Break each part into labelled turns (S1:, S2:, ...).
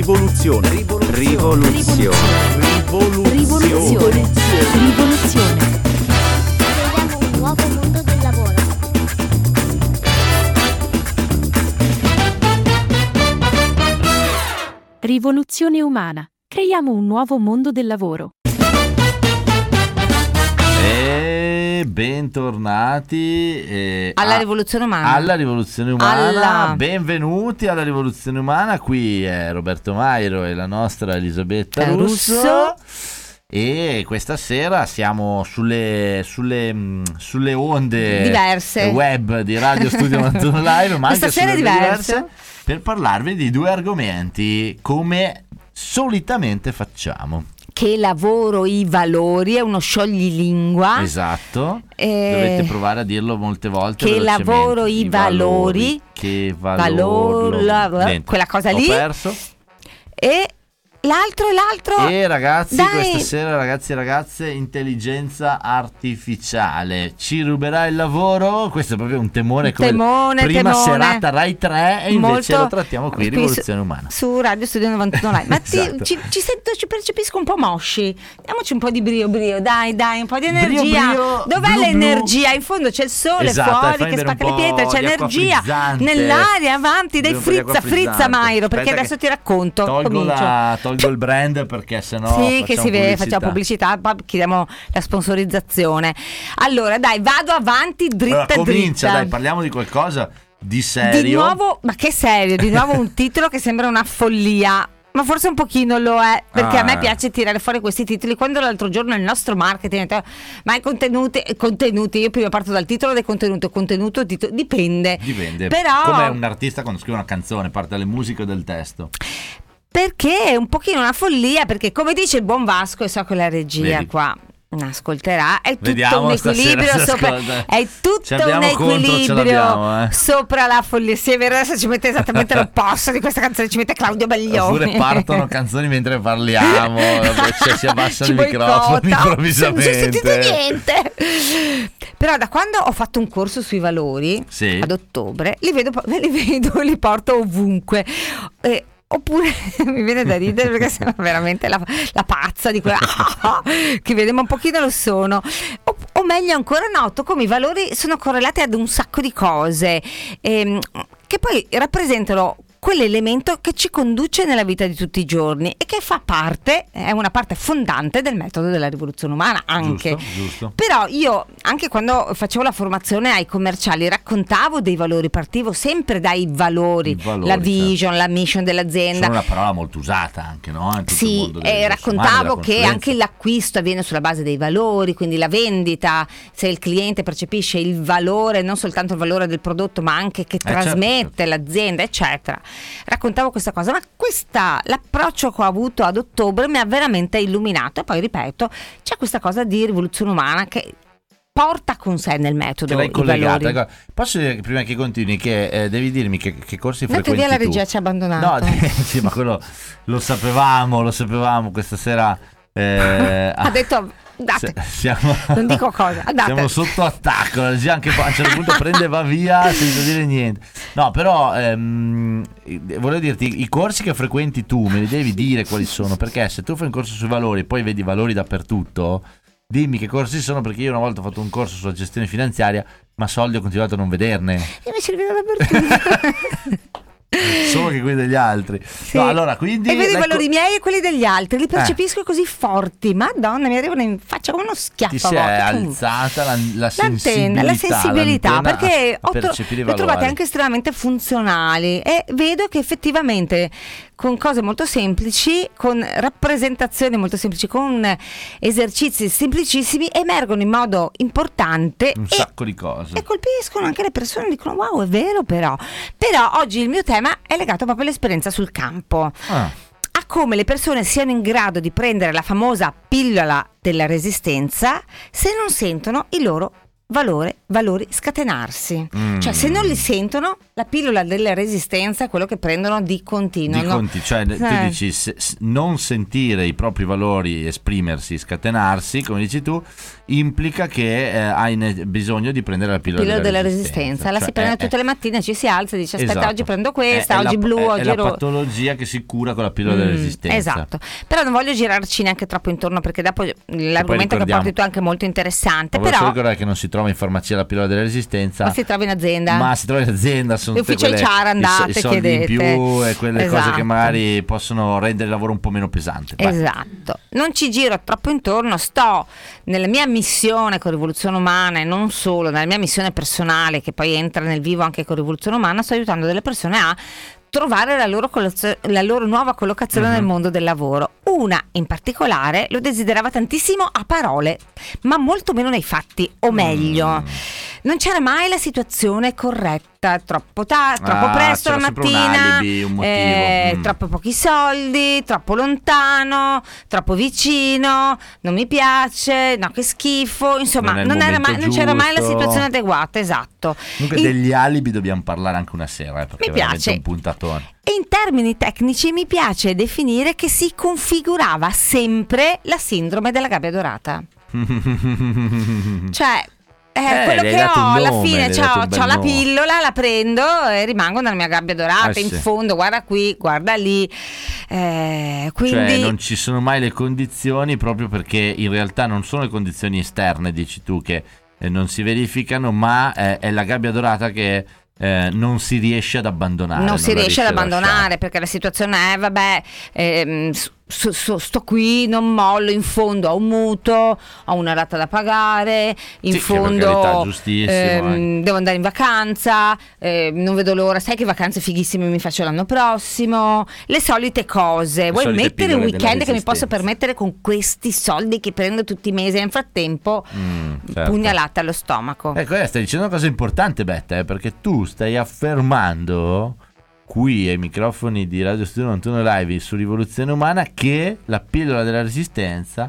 S1: Rivoluzione. Rivoluzione. Rivoluzione.
S2: Rivoluzione. Rivoluzione.
S3: Creiamo un nuovo mondo del lavoro.
S2: Rivoluzione umana. Creiamo un nuovo mondo del lavoro.
S4: Bentornati eh,
S5: Alla
S4: a-
S5: rivoluzione umana.
S4: alla rivoluzione umana.
S5: Alla-
S4: Benvenuti alla rivoluzione umana. Qui è Roberto Mairo e la nostra Elisabetta
S5: Eh,
S4: Russo.
S5: Russo.
S4: E questa sera siamo sulle, sulle, mh, sulle onde
S5: Diverse.
S4: web di Radio Studio 91 Live, ma
S5: Questa
S4: anche
S5: sera diverse.
S4: per parlarvi di due argomenti come solitamente facciamo.
S5: Che lavoro i valori è uno scioglilingua.
S4: Esatto.
S5: Eh,
S4: Dovete provare a dirlo molte volte.
S5: che lavoro i valori.
S4: Che
S5: Valor-
S4: valori. Niente,
S5: quella cosa
S4: ho
S5: lì.
S4: perso.
S5: E l'altro l'altro.
S4: E ragazzi,
S5: Dai.
S4: questa sera, ragazzi e ragazze, intelligenza artificiale ci ruberà il lavoro. Questo è proprio un temore come
S5: Temone,
S4: prima
S5: temone.
S4: serata Rai 3 e invece
S5: Molto-
S4: lo trattiamo qui,
S5: su-
S4: Rivoluzione Umana.
S5: Su Radio Studio 91 Live. Ma ti-
S4: Esatto.
S5: ci, ci sento, ci percepisco un po' mosci. Diamoci un po' di brio, brio, dai, dai, un po' di energia.
S4: brio,
S5: Dov'è
S4: blu,
S5: l'energia? In fondo c'è il sole
S4: Esatto,
S5: fuori che spacca le pietre, c'è energia
S4: frizzante.
S5: nell'aria, avanti, dai
S4: acqua
S5: frizza, frizza. Mairo, perché
S4: Aspetta
S5: adesso ti racconto.
S4: Tolgo,
S5: Comincio.
S4: la- tolgo il brand perché sennò
S5: sì, che si vede,
S4: pubblicità.
S5: facciamo pubblicità, poi chiediamo la sponsorizzazione. Allora, dai, vado avanti dritta
S4: Allora, comincia,
S5: dritta.
S4: dai, parliamo di qualcosa di serio.
S5: Di nuovo, ma che serio, di nuovo un titolo che sembra una follia. Ma forse un pochino lo è, perché
S4: Ah.
S5: a me piace tirare fuori questi titoli. Quando l'altro giorno il nostro marketing, detto, ma i contenuti, contenuti, io prima parto dal titolo del contenuto, contenuto, titolo, dipende.
S4: Dipende.
S5: Però,
S4: Come un artista quando scrive una canzone, parte dalle musiche o dal testo.
S5: Perché è un pochino una follia, perché come dice il buon Vasco, e so che la regia
S4: Vedi.
S5: qua ascolterà, è tutto
S4: Vediamo
S5: un equilibrio sopra, è tutto un
S4: contro,
S5: equilibrio
S4: l'abbiamo, eh.
S5: sopra la follia. Sì, è vero, adesso ci mette esattamente l'opposto di questa canzone, ci mette Claudio Baglioni.
S4: Oppure partono canzoni mentre parliamo, cioè si abbassa il microfono improvvisamente.
S5: Non si è sentito niente. Però da quando ho fatto un corso sui valori
S4: Sì.
S5: ad ottobre, li vedo, li vedo, li porto ovunque. Eh, Oppure mi viene da ridere perché sono veramente la, la pazza di quella che vede, ma un pochino lo sono. O, o meglio ancora, noto come i valori sono correlati ad un sacco di cose ehm, che poi rappresentano quell'elemento che ci conduce nella vita di tutti i giorni e che fa parte, è una parte fondante del metodo della rivoluzione umana anche.
S4: Giusto, giusto.
S5: Però io anche quando facevo la formazione ai commerciali raccontavo dei valori, partivo sempre dai valori,
S4: valori,
S5: la
S4: certo.
S5: vision, la mission dell'azienda.
S4: Sono una parola molto usata anche, no? In
S5: Sì, e
S4: umane,
S5: raccontavo
S4: della
S5: che anche l'acquisto avviene sulla base dei valori, quindi la vendita, se il cliente percepisce il valore, non soltanto il valore del prodotto, ma anche che
S4: certo,
S5: trasmette
S4: certo.
S5: l'azienda, eccetera. Raccontavo questa cosa, ma questa, l'approccio che ho avuto ad ottobre mi ha veramente illuminato e poi ripeto, c'è questa cosa di rivoluzione umana che porta con sé nel metodo
S4: Che l'hai collegata. ecco. Posso dire prima che continui che eh, devi dirmi che, che corsi
S5: Dato
S4: frequenti
S5: via la regia ci ha abbandonato.
S4: No, sì, ma quello lo sapevamo, lo sapevamo questa sera. eh,
S5: ha detto, date,
S4: si- siamo,
S5: non dico cosa, andate.
S4: Siamo sotto attacco, la regia anche a un certo punto prende e va via senza dire niente. No, però ehm, volevo dirti, i corsi che frequenti tu me li devi dire quali sono, perché se tu fai un corso sui valori e poi vedi valori dappertutto, dimmi che corsi sono, perché io una volta ho fatto un corso sulla gestione finanziaria, ma soldi ho continuato a non vederne,
S5: Invece li vedo dappertutto.
S4: solo che quelli degli altri.
S5: Sì.
S4: No, allora, quindi...
S5: E vedo i
S4: ecco-
S5: valori miei e quelli degli altri, li percepisco così forti. Madonna, mi arrivano in faccia come uno schiaffo.
S4: ti si è alzata la, la sensibilità,
S5: la sensibilità, perché ho, tro- ho trovate anche estremamente funzionali e vedo che effettivamente con cose molto semplici, con rappresentazioni molto semplici, con esercizi semplicissimi, emergono in modo importante
S4: un
S5: e
S4: sacco di cose.
S5: e colpiscono anche le persone, dicono wow è vero però. Però oggi il mio tema è legato proprio all'esperienza sul campo.
S4: Ah.
S5: A come le persone siano in grado di prendere la famosa pillola della resistenza se non sentono il loro valore, valori scatenarsi.
S4: Mm.
S5: Cioè se non li sentono, La pillola della resistenza è quello che prendono di continuo.
S4: Di
S5: no?
S4: conti, cioè tu
S5: Eh.
S4: dici se- non sentire i propri valori esprimersi, scatenarsi, come dici tu, implica che eh, hai ne- bisogno di prendere la pillola,
S5: pillola della
S4: resistenza.
S5: resistenza, la
S4: Cioè,
S5: si prende
S4: è-
S5: tutte le mattine, ci si alza e dice aspetta
S4: Esatto.
S5: oggi prendo questa,
S4: È- è
S5: oggi
S4: la-
S5: blu,
S4: è,
S5: oggi
S4: è la
S5: rosso.
S4: patologia che si cura con la pillola della
S5: Mm,
S4: resistenza.
S5: Esatto, però non voglio girarci neanche troppo intorno perché dopo l'argomento che porti tu è anche molto interessante,
S4: Ma
S5: però
S4: ricordare che non si trova in farmacia la pillola della resistenza.
S5: ma si trova in azienda.
S4: Ma si trova in azienda, sono tutte
S5: Ufficio
S4: quelle, i so-
S5: andate,
S4: i, soldi in
S5: chiedete.
S4: più e quelle cose
S5: Esatto.
S4: che magari possono rendere il lavoro un po' meno pesante. Vai.
S5: Esatto, non ci giro troppo intorno, sto nella mia missione con Rivoluzione Umana e non solo, nella mia missione personale che poi entra nel vivo anche con Rivoluzione Umana, sto aiutando delle persone a trovare la loro, collazio- la loro nuova collocazione
S4: Mhm.
S5: nel mondo del lavoro. Una in particolare lo desiderava tantissimo a parole, ma molto meno nei fatti, o meglio,
S4: Mm.
S5: non c'era mai la situazione corretta, troppo, ta- troppo
S4: Ah,
S5: presto la
S4: sempre un
S5: mattina,
S4: alibi, un
S5: eh,
S4: Mm.
S5: troppo pochi soldi, troppo lontano, troppo vicino, non mi piace, no che schifo, insomma
S4: Non
S5: non, era mai- non c'era mai la situazione adeguata, esatto.
S4: Comunque
S5: In-
S4: degli alibi dobbiamo parlare anche una sera, eh, perché
S5: Mi piace.
S4: un puntatone.
S5: E in termini tecnici mi piace definire che si configurava sempre la sindrome della gabbia dorata. Cioè, è
S4: Eh,
S5: quello
S4: gli hai
S5: che ho alla
S4: nome, gli
S5: fine, c'ho la pillola, la prendo e rimango nella mia gabbia dorata,
S4: Eh,
S5: in
S4: sì.
S5: fondo, guarda qui, guarda lì. Eh, quindi
S4: Cioè non ci sono mai le condizioni proprio perché in realtà non sono le condizioni esterne, dici tu, che eh, non si verificano, ma eh, è la gabbia dorata che eh, non si riesce ad abbandonare.
S5: non si
S4: la
S5: riesce ad
S4: a lasciare.
S5: abbandonare perché la situazione è vabbè ehm, s- s- s- sto qui non mollo in fondo ho un mutuo ho una rata da pagare in
S4: Sì,
S5: fondo
S4: carità,
S5: ehm,
S4: eh.
S5: devo andare in vacanza ehm, non vedo l'ora sai che vacanze fighissime mi faccio l'anno prossimo le solite cose
S4: Le
S5: vuoi
S4: solite
S5: mettere un weekend che mi posso permettere con questi soldi che prendo tutti i mesi e nel frattempo
S4: Mm, certo.
S5: pugnalata allo stomaco
S4: Ecco, eh, stai dicendo una cosa importante, Betta, eh, perché tu stai affermando qui ai microfoni di Radio Studio 91 Live su Rivoluzione Umana che la pillola della resistenza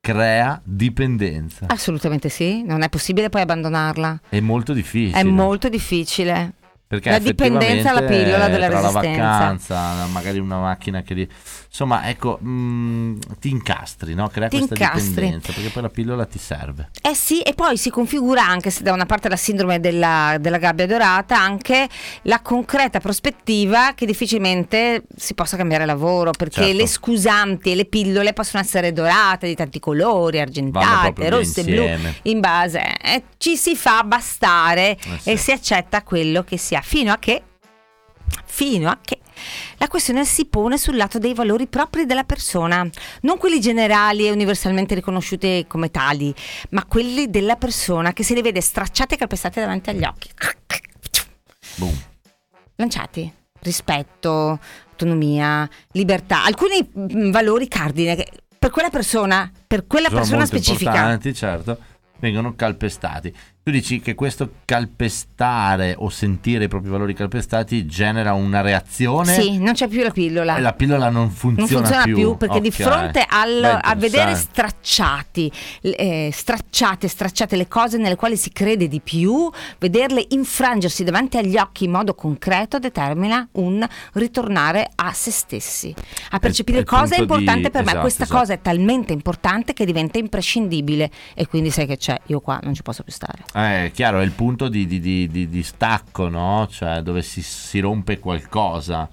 S4: crea dipendenza.
S5: assolutamente sì non è possibile poi abbandonarla
S4: È molto difficile.
S5: È molto difficile.
S4: Perché
S5: la dipendenza alla pillola della
S4: tra
S5: resistenza.
S4: la vacanza, magari una macchina che... Li... Insomma, ecco, mm, ti incastri, no? Crea
S5: Ti
S4: questa
S5: incastri.
S4: dipendenza, perché poi la pillola ti serve.
S5: Eh sì, e poi si configura anche, se da una parte la sindrome della, della gabbia dorata, anche la concreta prospettiva che difficilmente si possa cambiare lavoro, perché
S4: Certo.
S5: le scusanti e le pillole possono essere dorate di tanti colori, argentate, rosse, blu, in base. eh, ci si fa bastare
S4: sì.
S5: e si accetta quello che si ha, fino a che fino a che la questione si pone sul lato dei valori propri della persona, non quelli generali e universalmente riconosciuti come tali, ma quelli della persona che si li vede stracciati e calpestati davanti agli occhi.
S4: Boom.
S5: Lanciati. Rispetto, autonomia, libertà, alcuni mm, valori cardine che per quella persona, per quella
S4: sono
S5: persona specifica.
S4: importanti, certo, vengono calpestati. Tu dici che questo calpestare o sentire i propri valori calpestati genera una reazione
S5: Sì, non c'è più la pillola.
S4: e la pillola non
S5: non
S4: funziona,
S5: funziona più, perché di
S4: Ok.
S5: fronte al- a vedere stracciati, eh, stracciate, stracciate le cose nelle quali si crede di più, vederle infrangersi davanti agli occhi in modo concreto determina un ritornare a se stessi, a percepire
S4: il
S5: cosa è
S4: punto di-
S5: importante per me.
S4: esatto,
S5: Questa
S4: esatto.
S5: cosa è talmente importante che diventa imprescindibile e quindi sai che c'è, io qua non ci posso più stare.
S4: Eh, chiaro, è il punto di, di- di- di- stacco, no? Cioè dove si, si rompe qualcosa.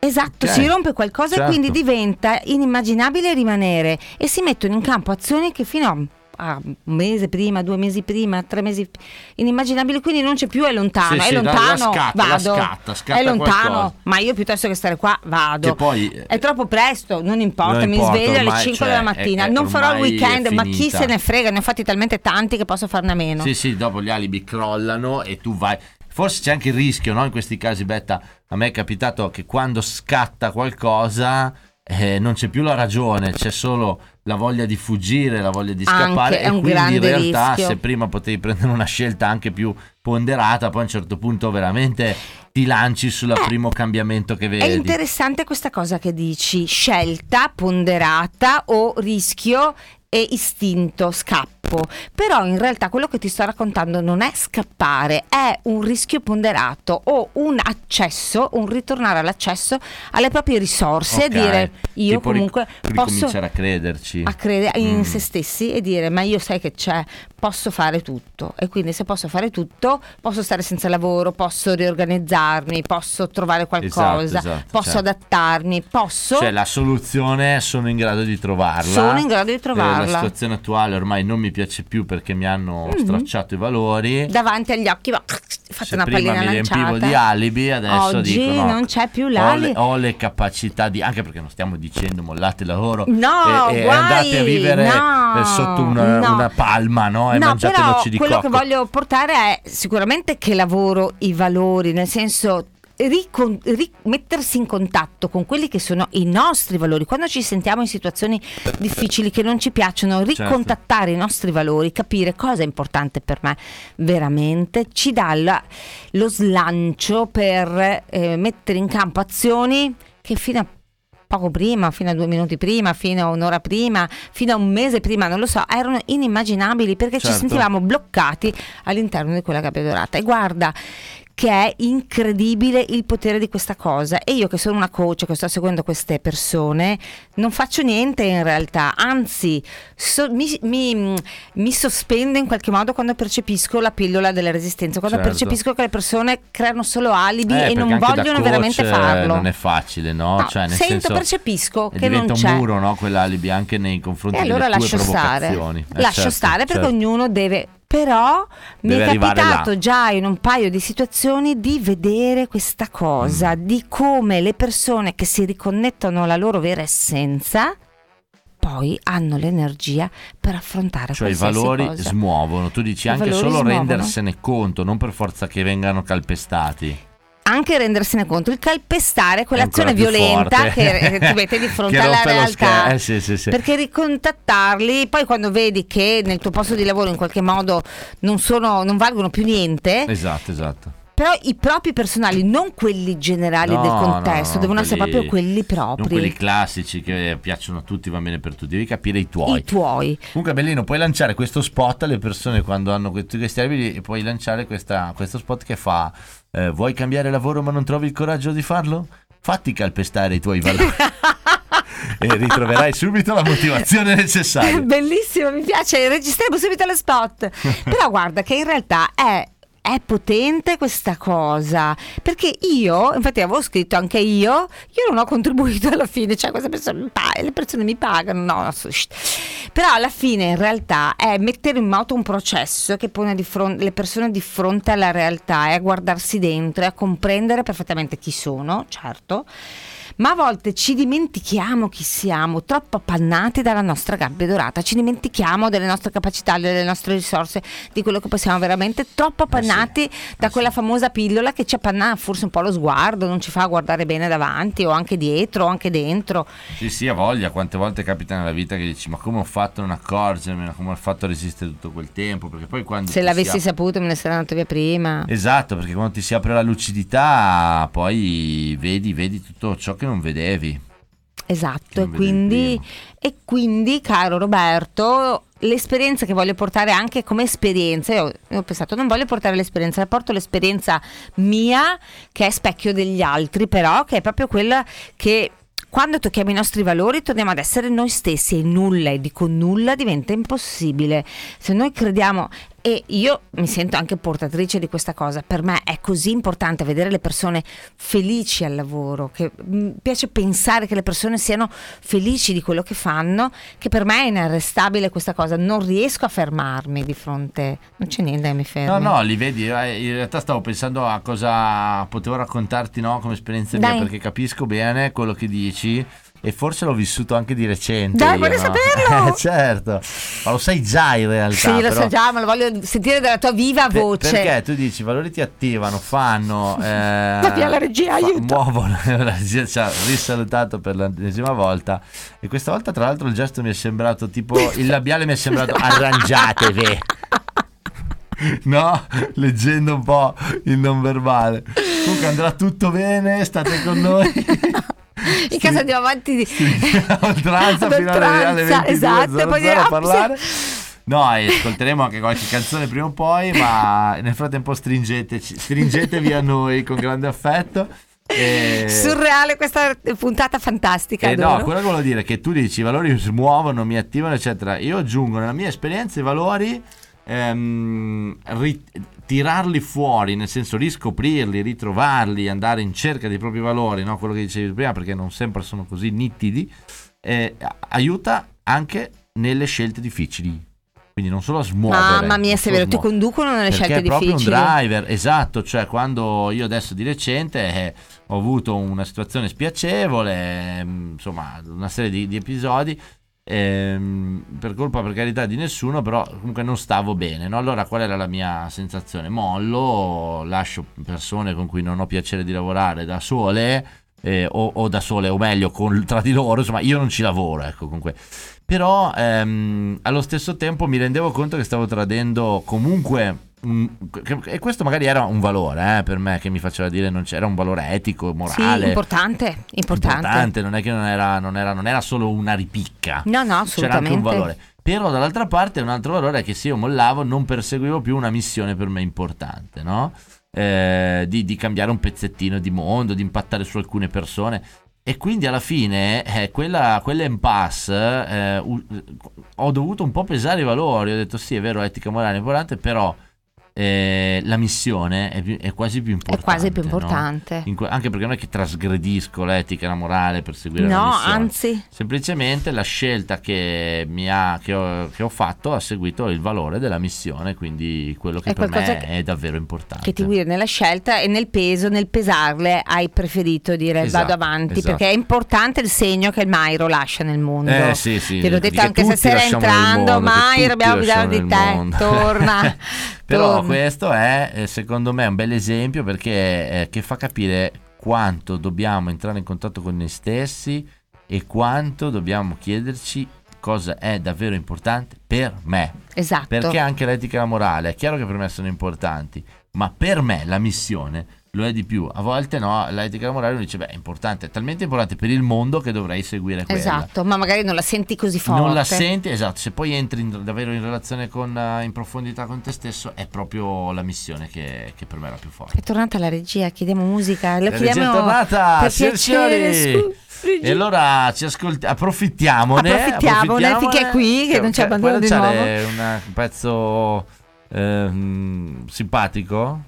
S5: Esatto,
S4: Ok,
S5: si rompe qualcosa
S4: certo.
S5: e quindi diventa inimmaginabile rimanere e si mettono in campo azioni che fino a a un mese prima, due mesi prima, tre mesi inimmaginabili, quindi non c'è più è lontano,
S4: Sì,
S5: è
S4: sì,
S5: lontano,
S4: scatta,
S5: vado.
S4: scatta, scatta
S5: è lontano,
S4: qualcosa.
S5: ma io piuttosto che stare qua vado.
S4: Che poi,
S5: è troppo presto, non importa,
S4: non
S5: mi
S4: importa,
S5: sveglio alle
S4: ormai,
S5: 5
S4: cioè,
S5: della mattina,
S4: è- è-
S5: non farò il weekend, ma chi se ne frega, ne ho fatti talmente tanti che posso farne a meno.
S4: Sì, sì, dopo gli alibi crollano e tu vai. Forse c'è anche il rischio, no? In questi casi, Betta, a me è capitato che quando scatta qualcosa eh, non c'è più la ragione, c'è solo la voglia di fuggire, la voglia di
S5: Anche,
S4: scappare.
S5: è
S4: e quindi in realtà,
S5: rischio.
S4: se prima potevi prendere una scelta anche più ponderata, poi a un certo punto veramente ti lanci sul
S5: Eh,
S4: primo cambiamento che
S5: È
S4: vedi.
S5: interessante questa cosa che dici, scelta ponderata o rischio e istinto, scappo. Scappo, però in realtà quello che ti sto raccontando non è scappare, è un rischio ponderato o un accesso, un ritornare all'accesso alle proprie risorse
S4: Ok.
S5: e dire io
S4: Tipo ric-
S5: comunque posso
S4: ricominciare a crederci.
S5: a credere in
S4: Mm.
S5: se stessi e dire ma io sai che c'è, posso fare tutto e quindi se posso fare tutto posso stare senza lavoro, posso riorganizzarmi, posso trovare qualcosa,
S4: Esatto, esatto,
S5: posso
S4: certo.
S5: adattarmi, posso...
S4: Cioè la soluzione sono in grado di trovarla.
S5: Sono in grado di
S4: Eh,
S5: trovarla.
S4: La situazione attuale ormai non mi piace più perché mi hanno
S5: Mhm.
S4: stracciato i valori.
S5: davanti agli occhi, ma fate una
S4: prima
S5: pallina
S4: mi riempivo
S5: lanciata.
S4: di alibi, adesso
S5: Oggi
S4: dico no,
S5: non c'è più
S4: ho
S5: l'alibi.
S4: ho le capacità di anche perché non stiamo dicendo mollate il lavoro
S5: No,
S4: e, e
S5: guai,
S4: andate a vivere
S5: no,
S4: eh, sotto una,
S5: no.
S4: una palma no? e
S5: no,
S4: mangiate noci di
S5: quello
S4: cocco.
S5: che voglio portare è sicuramente che lavoro i valori, nel senso ricon- ri- mettersi in contatto con quelli che sono i nostri valori. Quando ci sentiamo in situazioni difficili che non ci piacciono,
S4: Certo.
S5: ricontattare i nostri valori, capire cosa è importante per me veramente, ci dà la- lo slancio per eh, mettere in campo azioni che fino a poco prima, fino a due minuti prima, fino a un'ora prima, fino a un mese prima, non lo so, erano inimmaginabili perché ci
S4: Certo.
S5: sentivamo bloccati all'interno di quella gabbia dorata. E guarda che è incredibile il potere di questa cosa e io che sono una coach che sto seguendo queste persone non faccio niente in realtà anzi so- mi, mi- mi sospendo in qualche modo quando percepisco la pillola della resistenza quando
S4: Certo.
S5: percepisco che le persone creano solo alibi
S4: Eh,
S5: e non vogliono veramente farlo
S4: Non è facile, no?
S5: No,
S4: cioè, nel
S5: sento,
S4: senso,
S5: percepisco che non
S4: diventa
S5: c'è.
S4: un muro, no? Quell'alibi anche nei confronti
S5: E allora
S4: delle tue
S5: lascio stare,
S4: provocazioni. Eh,
S5: lascio
S4: certo,
S5: stare perché
S4: certo.
S5: ognuno deve. Però mi
S4: Deve
S5: è capitato già in un paio di situazioni di vedere questa cosa,
S4: Mm.
S5: di come le persone che si riconnettono alla loro vera essenza poi hanno l'energia per affrontare
S4: Cioè i valori
S5: cosa.
S4: smuovono, tu dici
S5: I
S4: anche solo
S5: smuovono.
S4: rendersene conto, non per forza che vengano calpestati.
S5: Anche rendersene conto, il calpestare quell'azione violenta che, che ti mette di fronte alla realtà.
S4: eh, sì, sì, sì.
S5: Perché ricontattarli, poi quando vedi che nel tuo posto di lavoro in qualche modo non, sono, non valgono più niente,
S4: Esatto, esatto.
S5: Però i propri personali, non quelli generali
S4: No,
S5: del contesto,
S4: no,
S5: devono essere
S4: quelli-
S5: proprio quelli
S4: Non quelli
S5: propri,
S4: classici che piacciono a tutti, va bene per tutti, devi capire i tuoi.
S5: i tuoi.
S4: Comunque Bellino, puoi lanciare questo spot alle persone quando hanno tutti questi abiti e puoi lanciare questa- questo spot che fa eh, vuoi cambiare lavoro ma non trovi il coraggio di farlo? Fatti calpestare i tuoi valori e ritroverai subito la motivazione necessaria.
S5: Bellissimo, mi piace, registriamo subito lo spot. Però guarda che in realtà è, è potente questa cosa, perché io, infatti avevo scritto anche io, io non ho contribuito alla fine, cioè queste persone le persone mi pagano, no, no, però alla fine in realtà è mettere in moto un processo che pone di fronte, le persone di fronte alla realtà e a guardarsi dentro e a comprendere perfettamente chi sono, certo. Ma a volte ci dimentichiamo chi siamo, troppo appannati dalla nostra gabbia dorata, ci dimentichiamo delle nostre capacità, delle nostre risorse, di quello che possiamo veramente, troppo appannati da
S4: eh
S5: quella
S4: sì.
S5: famosa pillola che ci appanna forse un po' lo sguardo, non ci fa guardare bene davanti o anche dietro o anche dentro.
S4: Sì, sì, ha voglia. Quante volte capita nella vita che dici: Ma come ho fatto a non accorgermene? Come ho fatto a resistere tutto quel tempo? Perché poi quando.
S5: Se l'avessi
S4: si apre-
S5: saputo me ne sarei andato via prima.
S4: Esatto, perché quando ti si apre la lucidità, poi vedi, vedi tutto ciò che non vedevi.
S5: Esatto, e
S4: non vedevi
S5: quindi, e quindi, caro Roberto, l'esperienza che voglio portare anche come esperienza, io ho pensato non voglio portare l'esperienza, porto l'esperienza mia che è specchio degli altri, però che è proprio quella che quando tocchiamo i nostri valori torniamo ad essere noi stessi e nulla, e dico nulla, diventa impossibile. Se noi crediamo, e io mi sento anche portatrice di questa cosa, per me è così importante vedere le persone felici al lavoro, che mi piace pensare che le persone siano felici di quello che fanno, che per me è inarrestabile questa cosa, non riesco a fermarmi di fronte, non c'è niente che mi fermi.
S4: No, no, li vedi. eh, In realtà stavo pensando a cosa potevo raccontarti no, come esperienza mia,
S5: Dai.
S4: perché capisco bene quello che dici. E forse l'ho vissuto anche di recente.
S5: Dai,
S4: io,
S5: vorrei
S4: no?
S5: saperlo!
S4: Eh, certo, ma lo sai già in realtà.
S5: Sì, lo so già, ma lo voglio sentire dalla tua viva
S4: Per-
S5: voce.
S4: perché tu dici i valori ti attivano, fanno. Eh,
S5: Ma via la regia, aiuto.
S4: Muovono. La regia ci ha risalutato per l'ennesima volta. E questa volta, tra l'altro, il gesto mi è sembrato tipo. Il labiale mi è sembrato arrangiatevi. No, leggendo un po' il non verbale. Comunque andrà tutto bene, state con noi.
S5: In casa andiamo avanti di...
S4: oltranza fino alle, alle
S5: oltranza,
S4: 22.00
S5: esatto, e poi dire,
S4: a
S5: "Ah,
S4: parlare. No, e ascolteremo anche qualche canzone prima o poi, ma nel frattempo stringeteci, stringetevi a noi con grande affetto. E...
S5: Surreale questa puntata fantastica.
S4: Eh no, quello che volevo dire è che tu dici i valori si muovono, mi attivano, eccetera. Io aggiungo nella mia esperienza i valori, ehm, ri- tirarli fuori, nel senso riscoprirli, ritrovarli, andare in cerca dei propri valori, no? quello che dicevi prima, perché non sempre sono così nitidi, eh, aiuta anche nelle scelte difficili. Quindi non solo a smuovere.
S5: Mamma mia, se vero, ti conducono nelle scelte
S4: è proprio
S5: difficili.
S4: un driver, esatto, cioè quando io adesso di recente eh, ho avuto una situazione spiacevole, ehm, insomma una serie di, di episodi, ehm, per colpa per carità di nessuno, però comunque non stavo bene, no? allora qual era la mia sensazione? Mollo, lascio persone con cui non ho piacere di lavorare da sole, eh, o, o da sole, o meglio, con- tra di loro, insomma io non ci lavoro, ecco comunque. Però ehm, allo stesso tempo mi rendevo conto che stavo tradendo comunque. Che- e questo magari era un valore eh, per me che mi faceva dire non c'era un valore etico,
S5: Sì,
S4: morale.
S5: importante, importante.
S4: importante, non è che non era, non era- non era solo una ripicca.
S5: No, no,
S4: C'era anche un
S5: assolutamente.
S4: valore. Però dall'altra parte un altro valore è che se io mollavo non perseguivo più una missione per me importante, no? Eh, di, di cambiare un pezzettino di mondo, di impattare su alcune persone. E quindi alla fine eh, quella, quell'impasse eh, ho dovuto un po' pesare i valori. Ho detto sì, è vero, etica morale è importante, però eh, la missione è, è quasi più
S5: È
S4: importante.
S5: quasi più
S4: no?
S5: importante.
S4: In que- anche perché non è che trasgredisco l'etica e la morale per seguire la
S5: No,
S4: missione.
S5: anzi,
S4: Semplicemente la scelta che, mi ha, che, ho, che ho fatto ha seguito il valore della missione, quindi quello che
S5: È
S4: per me è davvero importante.
S5: che ti guida nella scelta e nel peso, nel pesarle, hai preferito dire
S4: Esatto,
S5: vado avanti
S4: esatto.
S5: perché è importante il segno che il Mairo lascia nel mondo.
S4: Eh sì, sì,
S5: Te l'ho detto
S4: che
S5: anche stasera entrando,
S4: mondo,
S5: Mairo, abbiamo bisogno di te,
S4: mondo.
S5: torna.
S4: Però questo è eh, secondo me un bel esempio perché eh, che fa capire quanto dobbiamo entrare in contatto con noi stessi e quanto dobbiamo chiederci cosa è davvero importante per me.
S5: Esatto.
S4: Perché anche l'etica e la morale è chiaro che per me sono importanti, ma per me la missione lo è di più. A volte no, l'etica morale uno dice, beh, è importante, è talmente importante per il mondo che dovrei seguire quella.
S5: Esatto, ma magari non la senti così forte.
S4: Non la senti, esatto, se poi entri in- davvero in relazione con, eh, in profondità con te stesso, è proprio la missione che, che per me è la più forte.
S5: È tornata la regia, chiediamo musica. Lo
S4: La regia è
S5: chiediamo
S4: tornata, signori. E allora ci ascolti- approfittiamone.
S5: Approfittiamone, finché è qui, che non ci abbandona di
S4: una- un pezzo ehm, simpatico?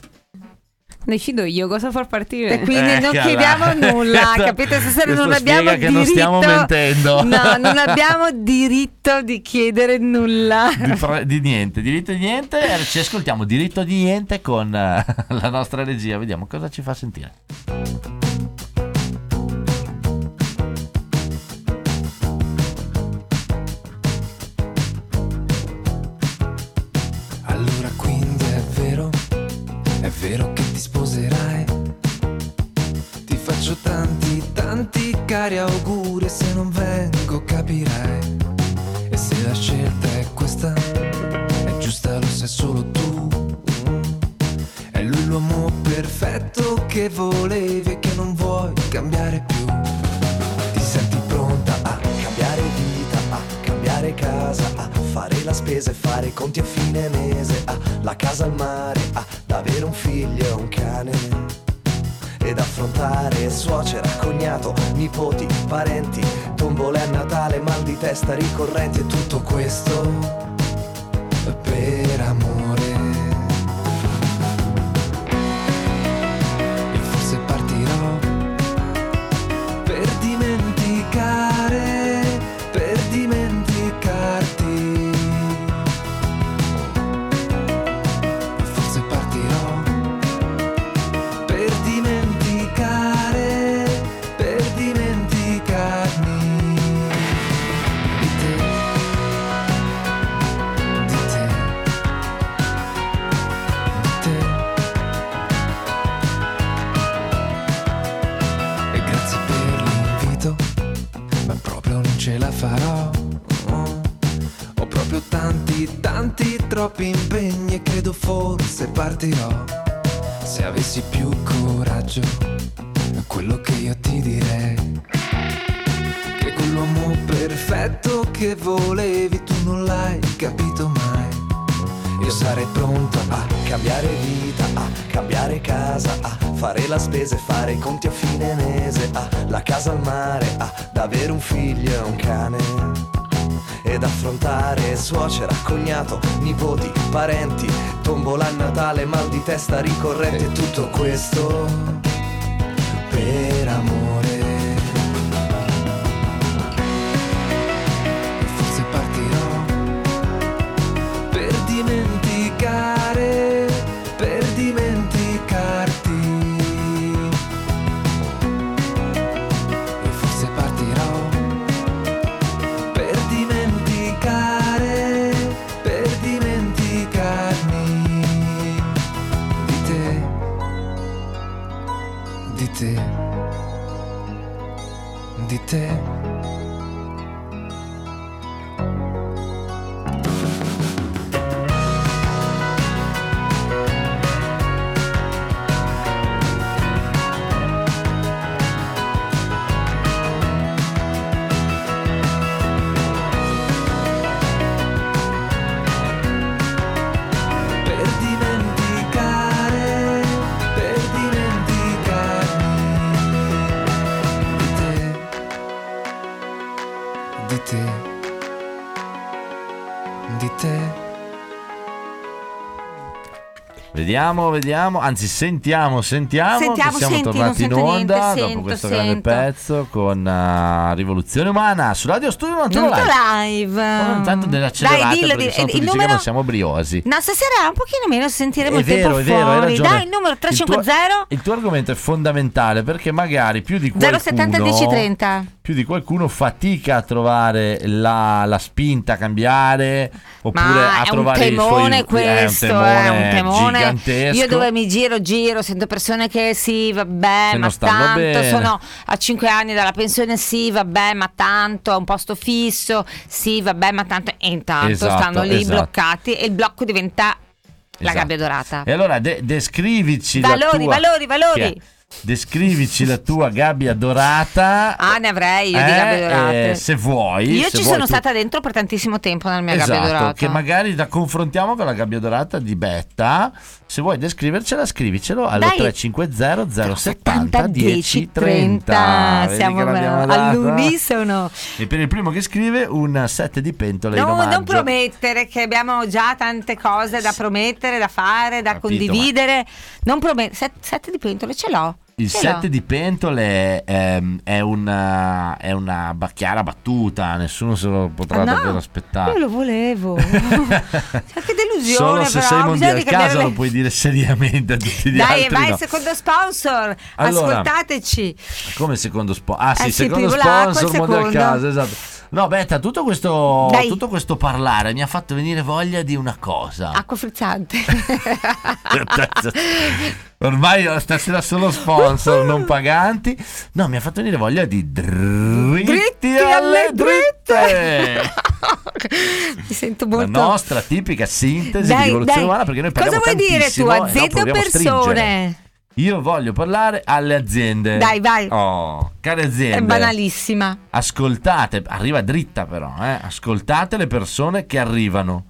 S6: Decido io cosa far partire.
S5: E quindi non
S4: Eccola.
S5: chiediamo nulla,
S4: Questo-
S5: capite? Stasera non abbiamo diritto.
S4: non stiamo mentendo.
S5: No, non abbiamo diritto di chiedere nulla.
S4: Di, fra- di niente, diritto di niente. eh, Ci ascoltiamo diritto di niente con eh, la nostra regia. Vediamo cosa ci fa sentire.
S7: Cari auguri se non vengo capirai. E se la scelta è questa, è giusta lo sai solo tu. È lui l'uomo perfetto che volevi e che non vuoi cambiare più. Ti senti pronta a cambiare vita, a cambiare casa, a fare la spesa e fare i conti a fine mese, a la casa al mare, ad avere un figlio e un cane. Ed affrontare suocera, cognato, nipoti, parenti, tombole a Natale, mal di testa ricorrenti e tutto questo per amore. Troppi impegni e credo forse partirò. Se avessi più coraggio, quello che io ti direi. Che quell'uomo perfetto che volevi tu non l'hai capito mai. Io sarei pronto a cambiare vita, a cambiare casa, a fare la spesa e fare i conti a fine mese, a la casa al mare, ad avere un figlio e un cane. Ed affrontare suocera, cognato, nipoti, parenti, tombola a Natale, mal di testa ricorrente, tutto questo per amore.
S4: Vediamo, vediamo, anzi sentiamo, sentiamo,
S5: Sentiamo,
S4: siamo
S5: senti,
S4: tornati in
S5: non
S4: onda
S5: niente,
S4: dopo
S5: sento,
S4: questo
S5: sento.
S4: grande pezzo con uh, Rivoluzione Umana su Radio Studio 91
S5: Tutto
S4: Live.
S5: live.
S4: Intanto delle accelerate
S5: Dai, dillo, dillo.
S4: tu
S5: il numero...
S4: non siamo briosi.
S5: No, stasera un pochino meno sentiremo
S4: È
S5: il tempo
S4: vero, è vero, hai
S5: fuori.
S4: ragione.
S5: Dai, il numero
S4: Il tuo-
S5: 350
S4: Il tuo argomento è fondamentale perché magari più di qualcuno
S5: 070 1030.
S4: Più di qualcuno fatica a trovare la, la spinta a cambiare oppure
S5: Ma
S4: a
S5: è un
S4: trovare i
S5: temone
S4: suoi
S5: questo,
S4: è un temone,
S5: è un temone.
S4: gigantesco.
S5: Io dove mi giro, giro, sento persone che sì, vabbè,
S4: Che
S5: ma tanto,
S4: bene.
S5: sono a 5 anni dalla pensione, sì, vabbè, ma tanto, è un posto fisso, sì, vabbè, ma tanto, e intanto
S4: Esatto,
S5: stanno lì
S4: esatto.
S5: bloccati e il blocco diventa la
S4: Esatto.
S5: gabbia dorata.
S4: E allora de- descrivici
S5: Valori,
S4: tua
S5: valori, valori.
S4: È? Descrivici la tua gabbia dorata.
S5: Ah, ne avrei io di
S4: Eh,
S5: gabbie dorate.
S4: eh, se vuoi.
S5: Io
S4: se
S5: ci
S4: vuoi
S5: sono
S4: tu-
S5: stata dentro per tantissimo tempo nella mia gabbia
S4: Esatto,
S5: dorata.
S4: che magari la confrontiamo con la gabbia dorata di Betta. Se vuoi descrivercela, scrivicelo al
S5: Dai.
S4: 350 070 1030. Vedi
S5: Siamo all'unisono.
S4: E per il primo che scrive un set di pentole
S5: No,
S4: omaggio.
S5: non promettere che abbiamo già tante cose da promettere, da fare, da
S4: Capito,
S5: condividere. Non promettere. Set, set di pentole ce l'ho.
S4: Il set di pentole ehm, è, una, è una ba- chiara battuta, nessuno se lo potrà
S5: Ah, no,
S4: davvero aspettare.
S5: Io lo volevo. Cioè, che delusione,
S4: Solo se
S5: però.
S4: sei
S5: bisogna
S4: mondial
S5: di cambiare
S4: casa
S5: le-
S4: lo puoi dire seriamente a tutti gli
S5: Dai,
S4: altri.
S5: vai,
S4: no.
S5: secondo sponsor.
S4: Allora,
S5: Ascoltateci.
S4: Come secondo sponsor? Ah sì,
S5: Eh sì,
S4: secondo sponsor mondial
S5: secondo.
S4: casa, esatto. No, Betta, tutto questo,
S5: Dai.
S4: tutto questo parlare mi ha fatto venire voglia di una cosa.
S5: Acqua frizzante.
S4: Ormai stasera solo sponsor non paganti. No, mi ha fatto venire voglia di dritti,
S5: Dritti
S4: alle dritte.
S5: Mi sento
S4: La
S5: molto.
S4: nostra tipica sintesi di
S5: Dai,
S4: rivoluzione
S5: dai.
S4: umana perché noi
S5: Cosa
S4: parliamo
S5: vuoi dire tu,
S4: tantissimo e dopo
S5: aziende o
S4: dobbiamo stringere. Io voglio parlare alle aziende.
S5: Dai, vai.
S4: Oh, care aziende.
S5: È banalissima.
S4: Ascoltate, arriva dritta però, eh. Ascoltate le persone che arrivano.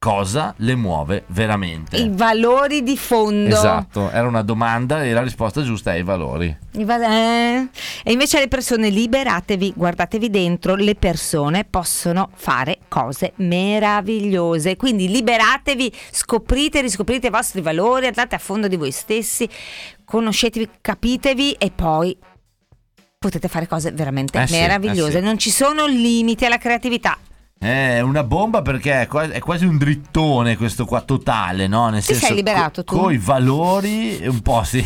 S4: Cosa le muove veramente?
S5: I valori di fondo.
S4: Esatto, era una domanda e la risposta giusta è i valori.
S5: I val- eh. E invece le persone liberatevi, guardatevi dentro, le persone possono fare cose meravigliose. Quindi liberatevi, scoprite, riscoprite i vostri valori, andate a fondo di voi stessi, conoscetevi, capitevi e poi potete fare cose veramente
S4: Eh sì,
S5: meravigliose.
S4: eh sì.
S5: Non ci sono limiti alla creatività.
S4: È una bomba perché è quasi, è un drittone questo qua totale, no? Nel
S5: Ti
S4: senso
S5: sei liberato tu?
S4: Con i valori, un po' sì,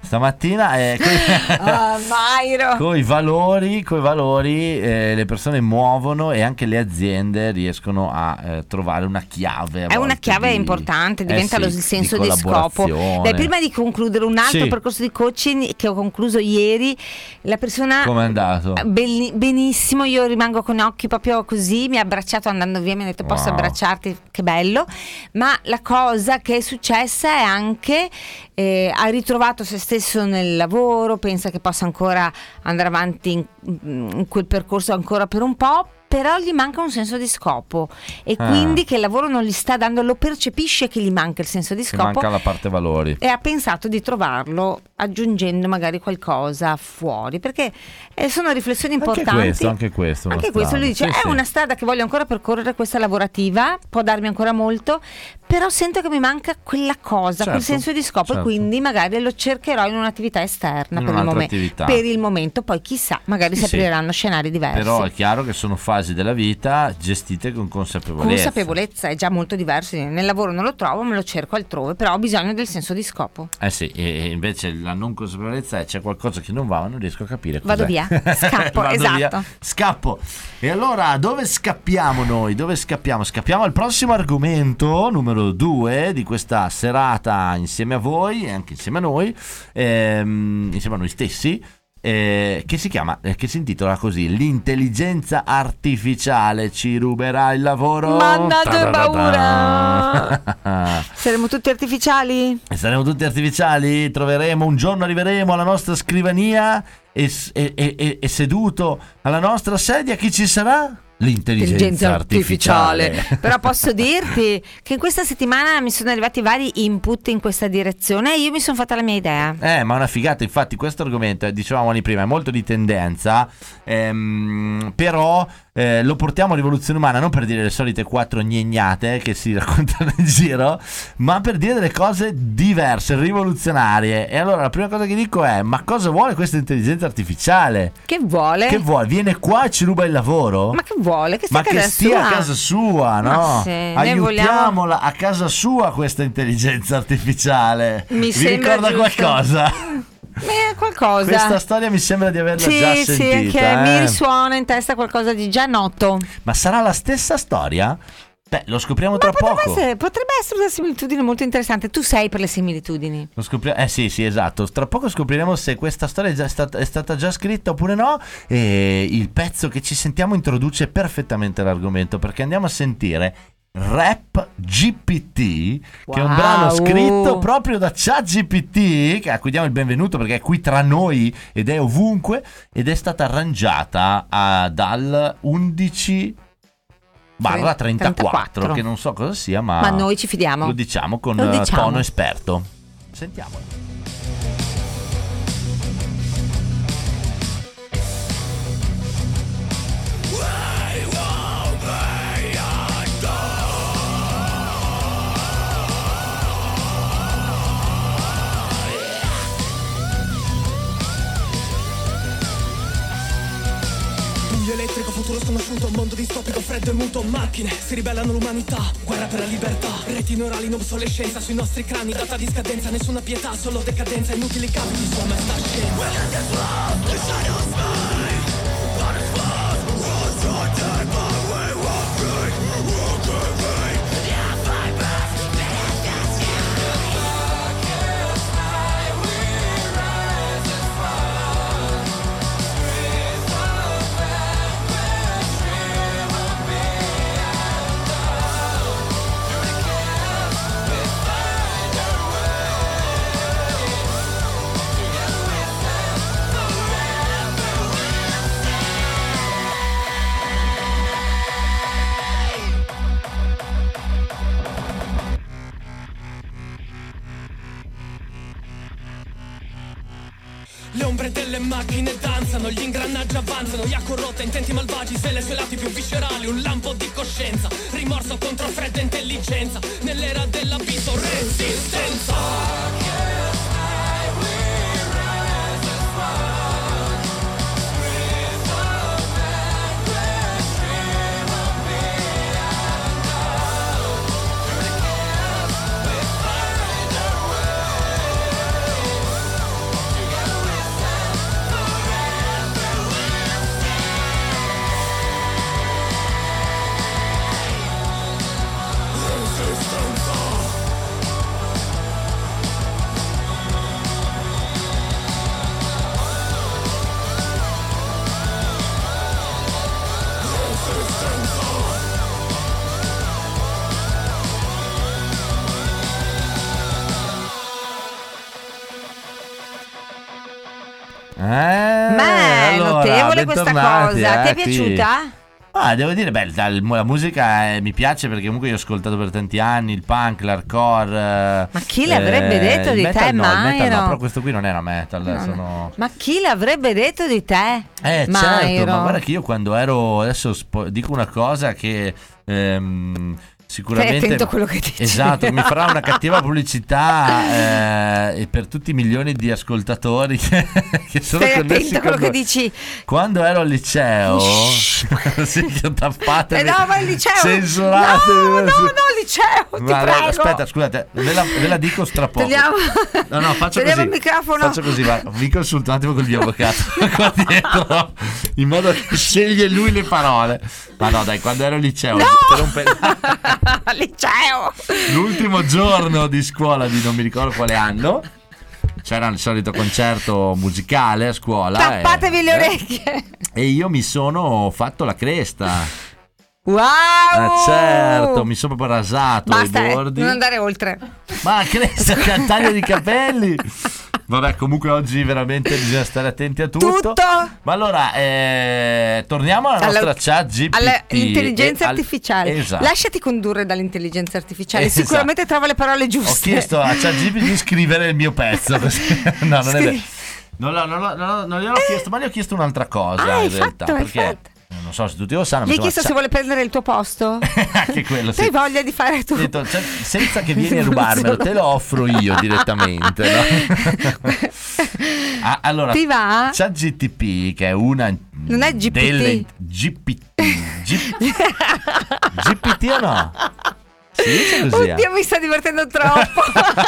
S4: stamattina, eh,
S5: Mairo!
S4: con i valori, coi valori eh, le persone muovono e anche le aziende riescono a eh, trovare una chiave.
S5: È una chiave
S4: di-
S5: importante,
S4: eh
S5: diventa
S4: sì,
S5: lo- il senso di, scopo.
S4: collaborazione.
S5: Dai, prima di concludere un altro
S4: Sì.
S5: percorso di coaching che ho concluso ieri, la persona
S4: Com'è andato?
S5: Belli- benissimo, io rimango con occhi proprio così sì, mi ha abbracciato andando via, mi ha detto posso
S4: Wow.
S5: abbracciarti, che bello, ma la cosa che è successa è anche eh, ha ritrovato se stesso nel lavoro, pensa che possa ancora andare avanti in, in quel percorso ancora per un po'. Però gli manca un senso di scopo e
S4: Ah.
S5: quindi che il lavoro non gli sta dando, lo percepisce che gli manca il senso di scopo
S4: manca la parte valori.
S5: e ha pensato di trovarlo aggiungendo magari qualcosa fuori perché eh, sono riflessioni
S4: Anche
S5: importanti
S4: questo, anche questo,
S5: Anche questo lui dice.
S4: Sì,
S5: è
S4: sì.
S5: una strada che voglio ancora percorrere questa lavorativa può darmi ancora molto però sento che mi manca quella cosa quel
S4: Certo,
S5: senso di scopo
S4: certo.
S5: e quindi magari lo cercherò in un'attività esterna
S4: In
S5: per il, momen-
S4: attività.
S5: per il momento poi chissà magari
S4: Sì,
S5: si apriranno scenari diversi
S4: Però è chiaro che sono fasi della vita gestite con consapevolezza.
S5: consapevolezza è già molto diverso nel lavoro non lo trovo me lo cerco altrove però ho bisogno del senso di scopo
S4: Eh sì, e e invece la non consapevolezza è c'è qualcosa che non va, ma non riesco a capire cos'è.
S5: Vado via, scappo,
S4: Vado
S5: esatto.
S4: via, scappo. E allora, dove scappiamo noi? Dove scappiamo? Scappiamo al prossimo argomento, numero due di questa serata insieme a voi e anche insieme a noi, ehm, insieme a noi stessi. Eh, che si chiama, eh, che si intitola così: L'intelligenza artificiale ci ruberà il lavoro.
S5: Mannaggia
S4: Ta-da-da-da.
S5: saremo tutti artificiali?
S4: Saremo tutti artificiali, troveremo un giorno arriveremo alla nostra scrivania e- e- e- e seduto alla nostra sedia chi ci sarà? L'intelligenza
S5: Intelligenza
S4: artificiale.
S5: artificiale. Però posso dirti che in questa settimana mi sono arrivati vari input in questa direzione e io mi sono fatta la mia idea.
S4: Eh, ma una figata, infatti questo argomento, eh, dicevamo prima, è molto di tendenza, ehm, però eh, lo portiamo a rivoluzione umana non per dire le solite quattro gnegnate che si raccontano in giro, ma per dire delle cose diverse, rivoluzionarie. E allora la prima cosa che dico è, ma cosa vuole questa intelligenza artificiale?
S5: Che vuole?
S4: Che vuole? Viene qua e ci ruba il lavoro?
S5: Ma che vuole? Che stia
S4: Ma che stia
S5: sua?
S4: a casa sua, no?
S5: sì,
S4: Aiutiamola
S5: vogliamo-
S4: a casa sua questa intelligenza artificiale.
S5: Mi
S4: Vi ricorda
S5: giusto.
S4: qualcosa?
S5: Eh, qualcosa.
S4: Questa storia mi sembra di averla
S5: sì,
S4: già
S5: sì,
S4: sentita.
S5: anche mi
S4: eh.
S5: risuona in testa qualcosa di già noto.
S4: Ma sarà la stessa storia? Beh, lo scopriamo tra
S5: Ma potrebbe
S4: poco.
S5: essere, potrebbe essere una similitudine molto interessante. Tu sei per le similitudini.
S4: Lo scopri- eh sì, sì, esatto. Tra poco scopriremo se questa storia è, stata, è stata già scritta oppure no. E il pezzo che ci sentiamo introduce perfettamente l'argomento perché andiamo a sentire Rap GPT, che è un
S5: Wow.
S4: brano scritto proprio da ChatGPT, che- a cui diamo il benvenuto perché è qui tra noi ed è ovunque, ed è stata arrangiata ah, dal 11 barra 34,
S5: 34.
S4: che non so cosa sia, ma,
S5: Ma noi ci fidiamo.
S4: lo diciamo con
S5: Lo diciamo.
S4: tono esperto. Sentiamolo.
S8: Elettrico, futuro sconosciuto, mondo distopico, freddo e muto, macchine, si ribellano l'umanità, guerra per la libertà, reti neurali in obsolescenza sui nostri crani, data di scadenza, nessuna pietà, solo decadenza, inutili capiti, sua maestà scienza. Ingranaggi avanzano, Iaco rotta, intenti malvagi, se le sue lati più viscerali, un lampo di coscienza, rimorso contro fredda intelligenza,
S4: bentornati,
S5: cosa. Ti è
S4: eh, qui.
S5: piaciuta?
S4: Ah, devo dire, beh, la, la musica eh, mi piace perché comunque io ho ascoltato per tanti anni il punk, l'hardcore.
S5: Ma chi l'avrebbe detto
S4: il
S5: di te,
S4: no, il metal
S5: Mairo?
S4: no, però questo qui non era metal,
S5: No, no.
S4: sono...
S5: Ma chi l'avrebbe detto di te?
S4: Eh certo,
S5: Mairo?
S4: ma guarda che io quando ero, adesso spo- dico una cosa che ehm, sicuramente...
S5: Stai attento a quello che dici.
S4: Esatto, mi farà una cattiva pubblicità eh, e per tutti i milioni di ascoltatori che, che sono
S5: Stai
S4: connessi
S5: a quello
S4: con
S5: che dici.
S4: Quando ero al liceo, sì, che tappate,
S5: Eh no, ma il liceo.
S4: censurate.
S5: No, no, no, liceo, ti
S4: Ma,
S5: prego.
S4: Aspetta, scusate, ve la, ve la dico stra poco.
S5: Togliamo,
S4: No, no, faccio
S5: togliamo
S4: così.
S5: il microfono.
S4: Faccio così, va. Vi consulto un attimo col mio avvocato qua dietro, in modo che sceglie lui le parole. Ma no, dai, quando ero al liceo, per un pe-
S5: liceo.
S4: l'ultimo giorno di scuola di non mi ricordo quale anno, c'era il solito concerto musicale a scuola.
S5: Tappatevi
S4: e-
S5: le orecchie.
S4: E io mi sono fatto la cresta.
S5: Wow.
S4: Ah, certo, mi sono proprio rasato
S5: Basta,
S4: i
S5: eh,
S4: bordi.
S5: non andare oltre.
S4: Ma cresta, che taglio di capelli. Vabbè, comunque oggi veramente bisogna stare attenti a tutto.
S5: Tutto.
S4: Ma allora, eh, torniamo alla
S5: Alla-
S4: nostra chat GPT.
S5: All'intelligenza
S4: e al-
S5: artificiale.
S4: Esatto.
S5: Lasciati condurre dall'intelligenza artificiale.
S4: Esatto.
S5: Sicuramente trova le parole
S4: Ho
S5: giuste.
S4: chiesto a ChatGPT di scrivere il mio pezzo. No, non è vero. Non, non non non gliel'ho chiesto, ma gli ho chiesto un'altra cosa
S5: Ah,
S4: in realtà.
S5: fatto,
S4: perché
S5: fatto.
S4: Non so se tutti lo sanno.
S5: Gli hai chiesto se vuole prendere il tuo posto?
S4: Anche quello sì.
S5: hai voglia di fare tu?
S4: Detto, cioè, senza che vieni a rubarmelo, te lo offro io direttamente. no? Ah, allora,
S5: Ti va?
S4: c'è GTP che è una
S5: Non è GPT.
S4: delle GPT. G- GPT o no? Così. eh?
S5: Oddio, mi sta divertendo troppo.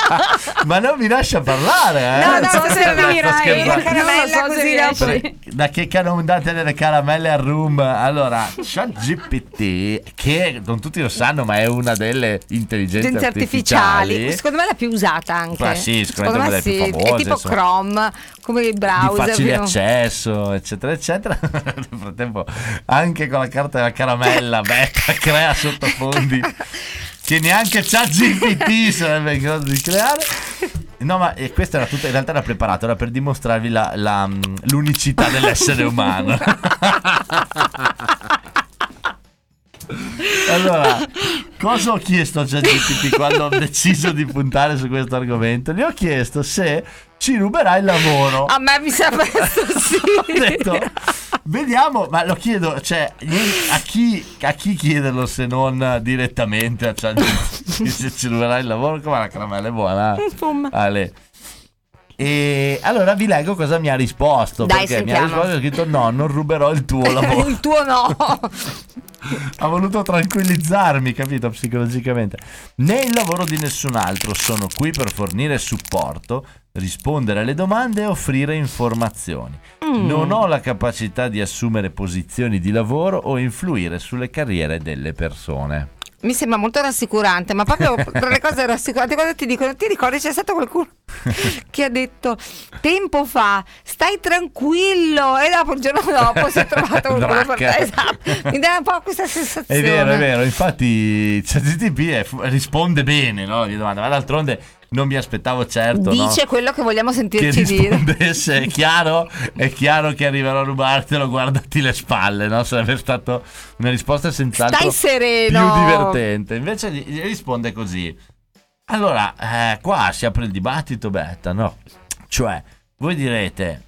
S4: Ma non mi lascia parlare, eh?
S5: No, no,
S4: Sto
S5: stasera
S4: scherzando,
S5: mi rai, la caramella
S6: Non so
S5: così
S4: Da che non date delle caramelle al room? Allora, ChatGPT, che non tutti lo sanno, ma è una delle intelligenze artificiali.
S5: artificiali. Secondo me è la più usata anche.
S4: Ma sì, sicuramente
S5: me
S4: una delle più
S5: sì.
S4: famose,
S5: È tipo
S4: insomma.
S5: Chrome, come il
S4: di
S5: browser.
S4: facile
S5: fino-
S4: accesso, eccetera, eccetera. Nel frattempo, anche con la carta della caramella, beta crea sottofondi che neanche ChatGPT sarebbe in grado di creare. No, ma eh, questa era tutta, in realtà era preparato, era per dimostrarvi la- la, mm, l'unicità dell'essere umano. Allora, cosa ho chiesto a ChatGPT quando ho deciso di puntare su questo argomento? Gli ho chiesto se ci ruberai il lavoro.
S5: A me mi sa questo sì.
S4: Ho detto, vediamo, ma lo chiedo, cioè, a chi, a chi chiederlo se non direttamente a ChatGPT se ci ruberai il lavoro? Come la caramella è buona?
S5: Insomma.
S4: Ale. E allora vi leggo cosa mi ha risposto.
S5: Dai,
S4: perché mi ha
S5: sentiamo.
S4: risposto ha scritto: No, non ruberò il tuo lavoro.
S5: il tuo no.
S4: ha voluto tranquillizzarmi, capito, psicologicamente. Né il lavoro di nessun altro, sono qui per fornire supporto, rispondere alle domande e offrire informazioni.
S5: Mm.
S4: Non ho la capacità di assumere posizioni di lavoro o influire sulle carriere delle persone.
S5: Mi sembra molto rassicurante, ma proprio tra le cose rassicuranti, cosa ti dicono? Ti ricordi c'è stato qualcuno che ha detto tempo fa stai tranquillo e dopo il giorno dopo si è trovato qualcuno per te. Esatto. Mi dà un po' questa sensazione.
S4: È vero, è vero, infatti ChatGTP risponde bene no, alle domande, ma d'altronde non mi aspettavo certo no,
S5: Dice quello che vogliamo
S4: che
S5: sentirci dire.
S4: rispondesse, è chiaro, è chiaro che arriverò a rubartelo, guardati le spalle, no? Sarebbe stata una risposta senz'altro
S5: Stai sereno.
S4: più divertente. Invece risponde così. Allora, eh, qua si apre il dibattito, Betta, no? Cioè, voi direte,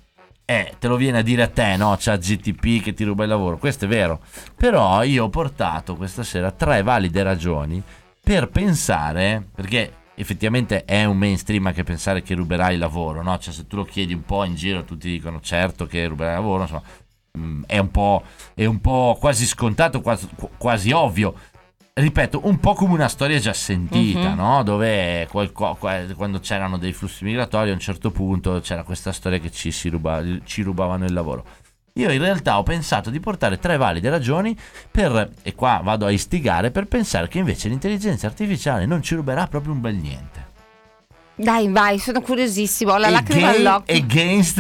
S4: eh, te lo viene a dire a te, no? C'ha GTP che ti ruba il lavoro. Questo è vero. Però io ho portato questa sera tre valide ragioni per pensare, perché effettivamente è un mainstream anche pensare che ruberai il lavoro, no? Cioè se tu lo chiedi un po' in giro tutti dicono certo che ruberai il lavoro, insomma, mm, è un po', è un po' quasi scontato, quasi, quasi ovvio. Ripeto, un po' come una storia già sentita,
S5: Mhm.
S4: no? Dove qualco- qua- quando c'erano dei flussi migratori a un certo punto c'era questa storia che ci, si ruba- ci rubavano il lavoro. Io in realtà ho pensato di portare tre valide ragioni per, e qua vado a istigare, per pensare che invece l'intelligenza artificiale non ci ruberà proprio un bel niente.
S5: Dai, vai, sono curiosissimo. La lacrima all'occhio.
S4: Against,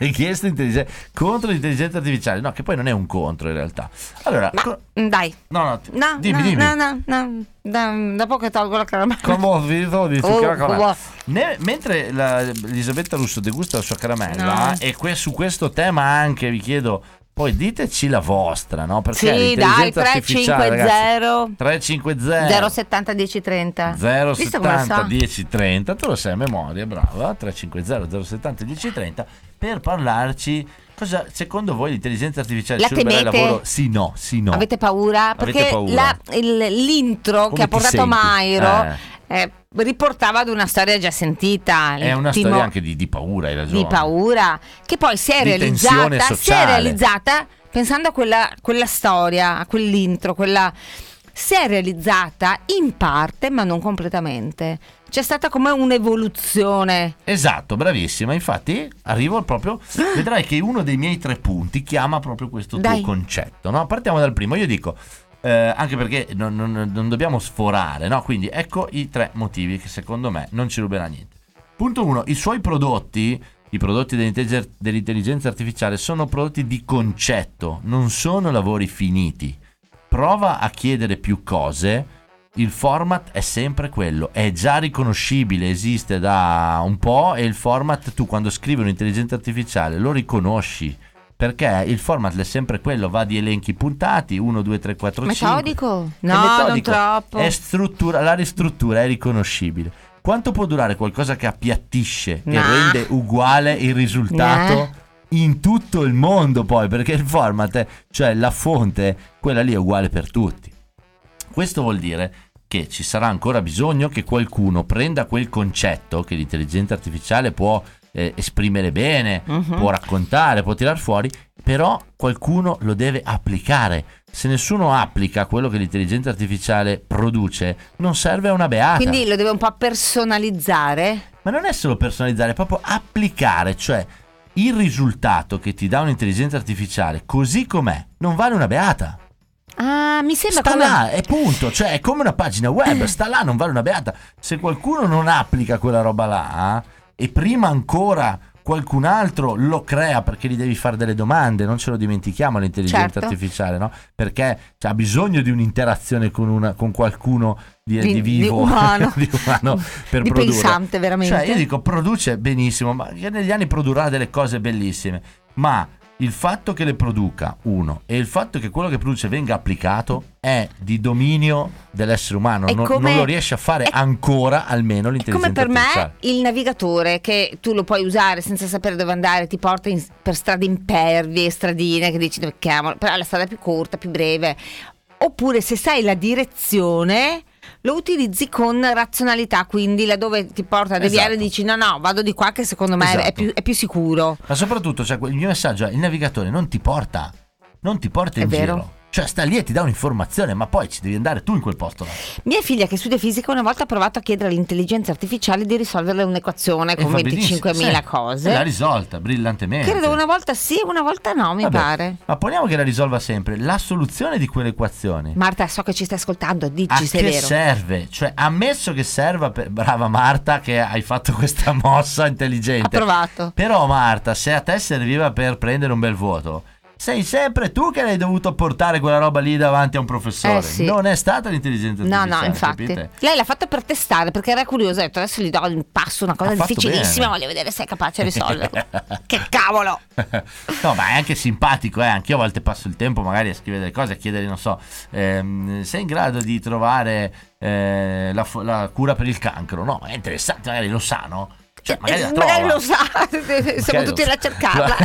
S4: against intelligenza, contro l'intelligenza artificiale. No, che poi non è un contro in realtà. Allora,
S5: Ma,
S4: co-
S5: mm, dai.
S4: no, no,
S5: No,
S4: dimmi,
S5: no,
S4: dimmi.
S5: no, no, no, da- dopo che tolgo la caramella.
S4: Come ho finito di
S5: Oh,
S4: zucchero con la-
S5: oh.
S4: Ne- mentre la- Elisabetta Russo degusta la sua caramella,
S5: No.
S4: e que- su questo tema anche vi chiedo, poi diteci la vostra, no? Perché
S5: Sì, dai,
S4: l'intelligenza artificiale, ragazzi,
S5: 350
S4: 350
S5: 070 1030.
S4: 070 1030 tu lo sai a memoria brava 350 070 1030 per parlarci cosa secondo voi l'intelligenza artificiale
S5: La temete?
S4: lavoro sì no sì no
S5: Avete paura?
S4: Avete
S5: Perché
S4: paura?
S5: la- il- l'intro
S4: Come
S5: che ha portato
S4: senti?
S5: Mairo eh, riportava ad una storia già sentita.
S4: è una storia anche di, di paura hai ragione
S5: di paura che poi si è realizzata, si è realizzata pensando a quella, quella storia, a quell'intro, quella si è realizzata in parte ma non completamente. C'è stata come un'evoluzione.
S4: Esatto, bravissima. Infatti, arrivo proprio. Vedrai che uno dei miei tre punti chiama proprio questo
S5: Dai.
S4: tuo concetto. No? Partiamo dal primo. Io dico. Eh, anche perché non, non- non dobbiamo sforare, no? Quindi ecco i tre motivi che secondo me non ci ruberà niente. Punto uno: i suoi prodotti, i prodotti dell'intelligenza artificiale, sono prodotti di concetto, non sono lavori finiti. Prova a chiedere più cose il format è sempre quello, è già riconoscibile, esiste da un po' e il format tu quando scrivi un'intelligenza artificiale lo riconosci. Perché il format è sempre quello, va di elenchi puntati, 1, 2, 3, 4, 5.
S5: Metodico?
S4: È
S5: No, non
S4: metodico,
S5: troppo.
S4: È struttura, la ristruttura è riconoscibile. Quanto può durare qualcosa che appiattisce e
S5: Nah.
S4: rende uguale il risultato
S5: Nah.
S4: in tutto il mondo poi? Perché il format, è- cioè la fonte, quella lì è uguale per tutti. Questo vuol dire che ci sarà ancora bisogno che qualcuno prenda quel concetto che l'intelligenza artificiale può eh, esprimere bene,
S5: Mhm.
S4: può raccontare, può tirar fuori, però qualcuno lo deve applicare. Se nessuno applica quello che l'intelligenza artificiale produce, non serve a una beata.
S5: Quindi lo deve un po' personalizzare.
S4: Ma non è solo personalizzare, è proprio applicare, cioè il risultato che ti dà un'intelligenza artificiale così com'è non vale una beata.
S5: Ah, mi sembra
S4: Sta
S5: come
S4: là, è punto, cioè è come una pagina web, sta là, non vale una beata. Se qualcuno non applica quella roba là e prima ancora qualcun altro lo crea perché gli devi fare delle domande, non ce lo dimentichiamo l'intelligenza
S5: Certo.
S4: artificiale, no? Perché ha bisogno di un'interazione con, una- con qualcuno di,
S5: Di-
S4: di
S5: di
S4: vivo,
S5: umano.
S4: di umano per
S5: Di
S4: produrre.
S5: pensante, veramente.
S4: Cioè, io dico produce benissimo, ma negli anni produrrà delle cose bellissime, ma il fatto che le produca uno e il fatto che quello che produce venga applicato è di dominio dell'essere umano, non,
S5: come-
S4: non lo riesce a fare
S5: è-
S4: ancora almeno l'intelligenza
S5: come per me
S4: artificiale.
S5: il navigatore che tu lo puoi usare senza sapere dove andare, ti porta in- per strade impervie, stradine che dici dove cavolo, però la strada più corta, più breve. Oppure se sai la direzione lo utilizzi con razionalità, quindi laddove ti porta a deviare
S4: Esatto.
S5: dici no no vado di qua che secondo me è,
S4: Esatto.
S5: più, è più sicuro.
S4: Ma soprattutto, cioè, il mio messaggio è il navigatore non ti porta, non ti porta in
S5: È vero.
S4: giro. Cioè sta lì e ti dà un'informazione, ma poi ci devi andare tu in quel posto là.
S5: Mia figlia che studia fisica una volta ha provato a chiedere all'intelligenza artificiale di risolvere un'equazione con
S4: fa benissimo,
S5: 25.000
S4: sì. E l'ha
S5: cose.
S4: risolta brillantemente.
S5: Credo una volta sì, una volta no, mi
S4: Vabbè,
S5: pare.
S4: Ma poniamo che la risolva sempre. La soluzione di quell'equazione
S5: Marta, so che ci stai ascoltando,
S4: a
S5: dici se è
S4: che
S5: vero.
S4: serve? Cioè, ammesso che serva per... Brava Marta che hai fatto questa mossa
S5: Ha
S4: intelligente.
S5: provato.
S4: Però Marta, se a te serviva per prendere un bel voto, sei sempre tu che hai dovuto portare quella roba lì davanti a un professore.
S5: Eh, sì.
S4: Non è stata l'intelligenza
S5: No,
S4: artificiale.
S5: no, infatti.
S4: capite?
S5: Lei l'ha fatto per testare perché era curiosa. Ha detto adesso gli do in passo una cosa
S4: Ha
S5: difficilissima. Voglio vedere se è capace di risolverla. che cavolo!
S4: no, ma è anche simpatico, eh. Anch'io a volte passo il tempo magari a scrivere delle cose, a chiedere, non so, ehm, sei in grado di trovare eh, la, la cura per il cancro? No, è interessante, magari lo sa, no? Cioè, magari la
S5: Eh, magari
S4: trova.
S5: lo sa, siamo
S4: Magari
S5: tutti a cercarla.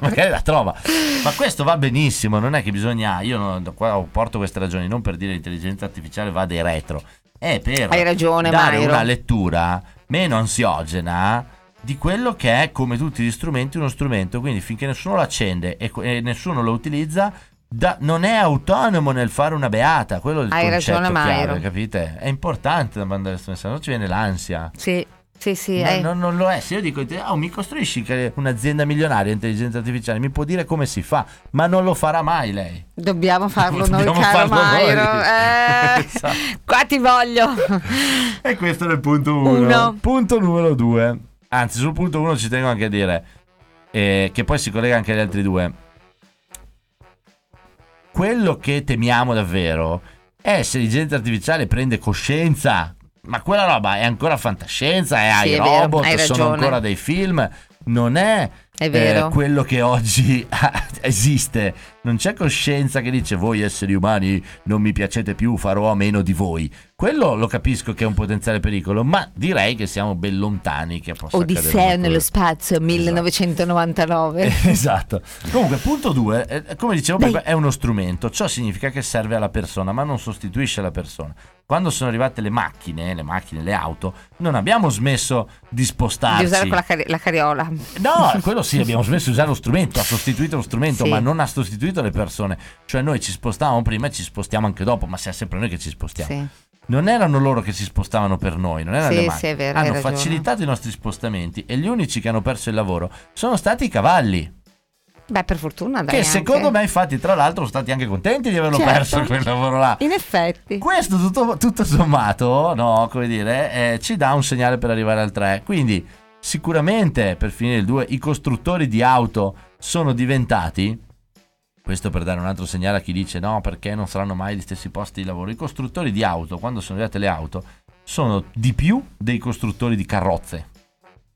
S4: magari la trova. Ma questo va benissimo, non è che bisogna. Io non- qua porto queste ragioni non per dire l'intelligenza artificiale va dei retro, è per
S5: Hai ragione,
S4: dare
S5: Mairo.
S4: una lettura meno ansiogena di quello che è come tutti gli strumenti uno strumento. Quindi finché nessuno lo accende e, e nessuno lo utilizza. da- non è autonomo nel fare una beata, quello è il
S5: Hai
S4: concetto
S5: ragione,
S4: chiave,
S5: Mairo.
S4: capite? È importante da mandare questo messaggio, non ci viene l'ansia.
S5: Sì. Sì, sì,
S4: No,
S5: eh.
S4: no, non lo è. Se io dico, oh, mi costruisci un'azienda milionaria intelligenza artificiale, mi può dire come si fa, ma non lo farà mai lei.
S5: Dobbiamo farlo noi,
S4: Dobbiamo
S5: caro
S4: farlo noi.
S5: Mairo. Eh,
S4: Esatto.
S5: Qua ti voglio.
S4: E questo è il punto 1.
S5: Uno.
S4: Punto numero 2. Anzi, sul punto 1 ci tengo anche a dire, eh, che poi si collega anche agli altri due. Quello che temiamo davvero è se l'intelligenza artificiale prende coscienza. Ma quella roba è ancora fantascienza, è ai
S5: Sì, è vero,
S4: robot, sono
S5: ragione.
S4: ancora dei film. Non è,
S5: È
S4: eh, quello che oggi esiste. Non c'è coscienza che dice voi esseri umani non mi piacete più, farò a meno di voi. Quello lo capisco che è un potenziale pericolo, ma direi che siamo ben lontani che possa una
S5: nello spazio 1999.
S4: Esatto. Comunque, punto 2, come dicevo prima, è uno strumento. Ciò significa che serve alla persona, ma non sostituisce la persona. Quando sono arrivate le macchine, le macchine, le auto, non abbiamo smesso di spostarci.
S5: Di usare quella cari- la carriola.
S4: No, quello sì, abbiamo smesso di usare lo strumento, ha sostituito lo strumento,
S5: Sì.
S4: ma non ha sostituito le persone. Cioè noi ci spostavamo prima e ci spostiamo anche dopo, ma siamo sempre noi che ci spostiamo.
S5: Sì.
S4: Non erano loro che si spostavano per noi, non erano
S5: Sì,
S4: le
S5: sì,
S4: macchine.
S5: è vero,
S4: hanno facilitato i nostri spostamenti e gli unici che hanno perso il lavoro sono stati i cavalli.
S5: Beh, per fortuna, dai.
S4: che
S5: anche.
S4: secondo me, infatti, tra l'altro, sono stati anche contenti di averlo
S5: Certo.
S4: perso quel lavoro là.
S5: In effetti.
S4: Questo tutto, tutto sommato, no, come dire, eh, ci dà un segnale per arrivare al 3. Quindi, sicuramente, per finire il 2, i costruttori di auto sono diventati. Questo per dare un altro segnale a chi dice no, perché non saranno mai gli stessi posti di lavoro. I costruttori di auto, quando sono arrivate le auto, sono di più dei costruttori di carrozze.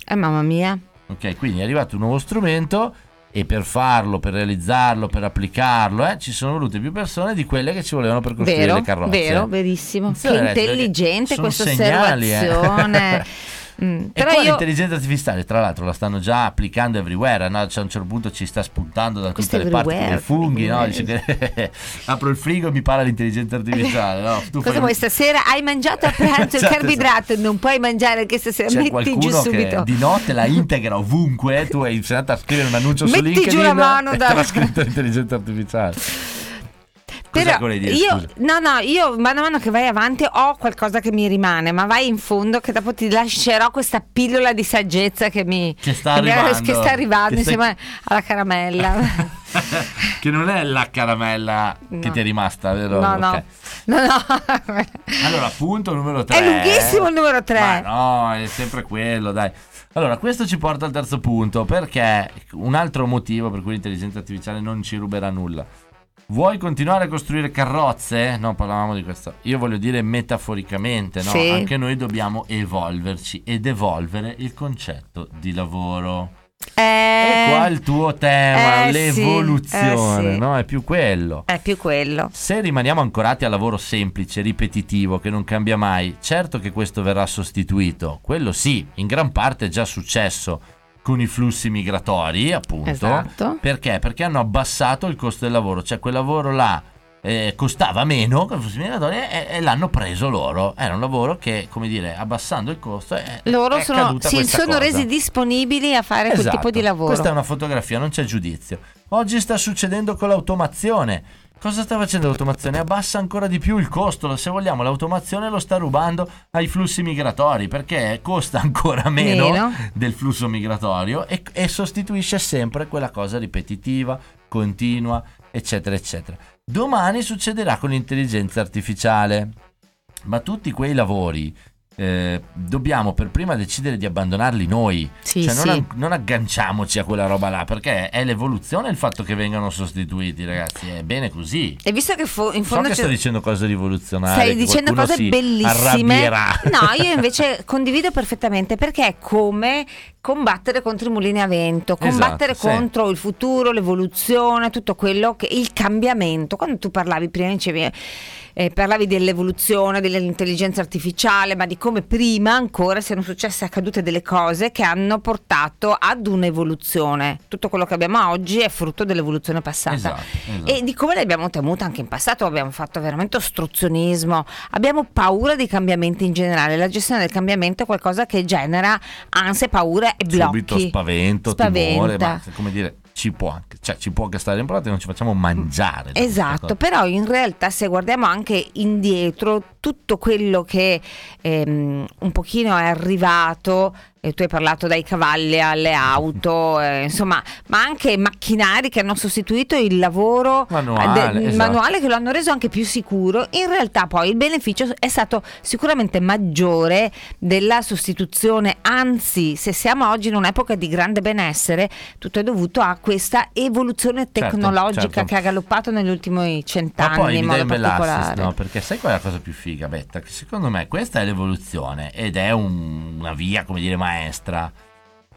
S5: Eh, mamma mia.
S4: Ok, quindi è arrivato un nuovo strumento e per farlo, per realizzarlo, per applicarlo, eh, ci sono volute più persone di quelle che ci volevano per costruire
S5: Vero,
S4: le carrozze.
S5: vero, verissimo.
S4: Attenzione,
S5: che
S4: ragazzi,
S5: intelligente questa
S4: segnali, eh.
S5: Mm,
S4: E poi
S5: io
S4: l'intelligenza artificiale, tra l'altro, la stanno già applicando everywhere. No? Cioè, a un certo punto ci sta spuntando da tutte le parti come funghi. No? Dice che apro il frigo e mi parla l'intelligenza artificiale. No? Tu
S5: Cosa
S4: fai-
S5: vuoi stasera? Hai mangiato a pranzo il
S4: Esatto,
S5: carboidrato, non puoi mangiare anche stasera,
S4: C'è
S5: metti giù subito.
S4: di notte la integra ovunque. Tu hai iniziato a scrivere un annuncio su
S5: Metti giù
S4: LinkedIn
S5: la mano
S4: e
S5: da-
S4: te l'ha scritto l'intelligenza artificiale. Cosa
S5: Però
S4: dire?
S5: io,
S4: scusa?
S5: no, no, io mano a mano che vai avanti ho qualcosa che mi rimane, ma vai in fondo che dopo ti lascerò questa pillola di saggezza che mi
S4: Che sta
S5: mi-
S4: arrivando.
S5: che sta arrivando
S4: Che stai-
S5: insieme alla caramella.
S4: che non è la caramella che
S5: No.
S4: ti è rimasta, vero?
S5: no, no.
S4: Ok.
S5: No, no.
S4: Allora, punto numero 3.
S5: È lunghissimo il numero 3.
S4: Ma no, è sempre quello, dai. Allora, questo ci porta al terzo punto, perché un altro motivo per cui l'intelligenza artificiale non ci ruberà nulla. Vuoi continuare a costruire carrozze? No, parlavamo di questo. Io voglio dire metaforicamente, no?
S5: Sì.
S4: Anche noi dobbiamo evolverci ed evolvere il concetto di lavoro.
S5: Eh,
S4: E qua il tuo tema,
S5: eh,
S4: l'evoluzione,
S5: sì, eh, sì.
S4: no? È più quello.
S5: È più quello.
S4: Se rimaniamo ancorati al lavoro semplice, ripetitivo, che non cambia mai, certo che questo verrà sostituito. Quello sì, in gran parte è già successo con i flussi migratori, appunto.
S5: Esatto.
S4: Perché? Perché hanno abbassato il costo del lavoro, cioè quel lavoro là eh, costava meno con i flussi migratori e, e l'hanno preso loro. Era un lavoro che, come dire, abbassando il costo è,
S5: Loro
S4: è
S5: sono, si sono
S4: cosa.
S5: resi disponibili a fare quel
S4: Esatto.
S5: tipo di lavoro.
S4: Questa è una fotografia, non c'è giudizio. Oggi sta succedendo con l'automazione. Cosa sta facendo l'automazione? Abbassa ancora di più il costo. Se vogliamo, l'automazione lo sta rubando ai flussi migratori perché costa ancora meno,
S5: Meno.
S4: del flusso migratorio e, e sostituisce sempre quella cosa ripetitiva, continua, eccetera, eccetera. Domani succederà con l'intelligenza artificiale. Ma tutti quei lavori eh, dobbiamo per prima decidere di abbandonarli noi.
S5: Sì,
S4: cioè non,
S5: sì.
S4: an- non agganciamoci a quella roba là perché è l'evoluzione il fatto che vengano sostituiti, ragazzi. È bene così.
S5: E visto che fo- in
S4: So
S5: fondo
S4: che
S5: c'è-
S4: sto dicendo cose rivoluzionarie.
S5: Stai
S4: che
S5: dicendo cose
S4: si
S5: bellissime. No, io invece condivido perfettamente perché è come combattere contro i mulini a vento, combattere
S4: Esatto, sì.
S5: contro il futuro, l'evoluzione, tutto quello che il cambiamento. Quando tu parlavi prima dicevi eh, parlavi dell'evoluzione, dell'intelligenza artificiale, ma di come prima ancora siano successe accadute delle cose che hanno portato ad un'evoluzione. Tutto quello che abbiamo oggi è frutto dell'evoluzione passata.
S4: Esatto, esatto.
S5: E di come le abbiamo temute anche in passato, abbiamo fatto veramente ostruzionismo, abbiamo paura dei cambiamenti in generale, la gestione del cambiamento è qualcosa che genera ansia, paura e blocchi.
S4: Subito spavento,
S5: Spaventa.
S4: timore, ma come dire, ci può anche, cioè, ci può anche stare in pratica, non ci facciamo mangiare.
S5: Esatto, però in realtà se guardiamo anche indietro tutto quello che ehm, un pochino è arrivato, e tu hai parlato dai cavalli alle auto, eh, insomma, ma anche macchinari che hanno sostituito il lavoro
S4: Manuale,
S5: il
S4: esatto.
S5: manuale che lo hanno reso anche più sicuro, in realtà poi il beneficio è stato sicuramente maggiore della sostituzione, anzi se siamo oggi in un'epoca di grande benessere, tutto è dovuto a questa evoluzione
S4: Certo,
S5: tecnologica
S4: certo.
S5: che ha galoppato negli ultimi
S4: Ma
S5: cent'anni
S4: poi
S5: in modo particolare.
S4: no? Perché sai qual è la cosa più figa, Betta? Che secondo me questa è l'evoluzione ed è un- una via, come dire, maestra,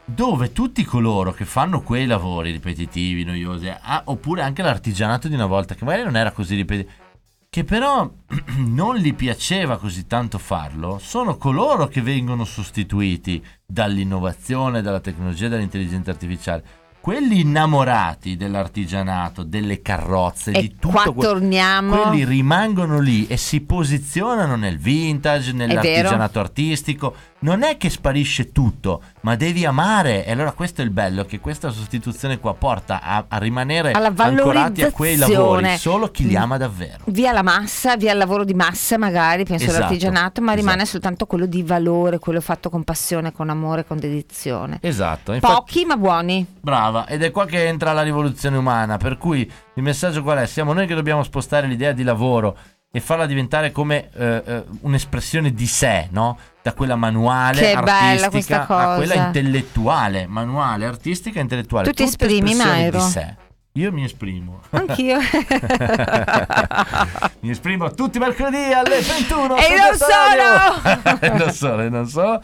S4: dove tutti coloro che fanno quei lavori ripetitivi, noiosi, ah, oppure anche l'artigianato di una volta, che magari non era così ripetitivo, che però non gli piaceva così tanto farlo, sono coloro che vengono sostituiti dall'innovazione, dalla tecnologia, dall'intelligenza artificiale. Quelli innamorati dell'artigianato, delle carrozze,
S5: E
S4: di tutto
S5: qua
S4: que-
S5: torniamo.
S4: quelli rimangono lì e si posizionano nel vintage, nell'artigianato artistico. Non è che sparisce tutto, ma devi amare. E allora questo è il bello, che questa sostituzione qua porta a, a rimanere ancorati a quei lavori. Solo chi li ama davvero.
S5: Via la massa, via il lavoro di massa magari, penso
S4: Esatto,
S5: all'artigianato, ma rimane
S4: esatto.
S5: soltanto quello di valore, quello fatto con passione, con amore, con dedizione.
S4: Esatto. Infatti,
S5: Pochi ma buoni.
S4: Brava, ed è qua che entra la rivoluzione umana, per cui il messaggio qual è? Siamo noi che dobbiamo spostare l'idea di lavoro e farla diventare come eh, eh, un'espressione di sé, no? Da quella manuale,
S5: Che
S4: artistica, a quella intellettuale, manuale, artistica e intellettuale.
S5: Tu ti
S4: Tutte
S5: esprimi, Mairo?
S4: di sé. Io mi esprimo.
S5: Anch'io.
S4: mi esprimo tutti mercoledì alle 21.
S5: E non solo!
S4: E non solo, non solo.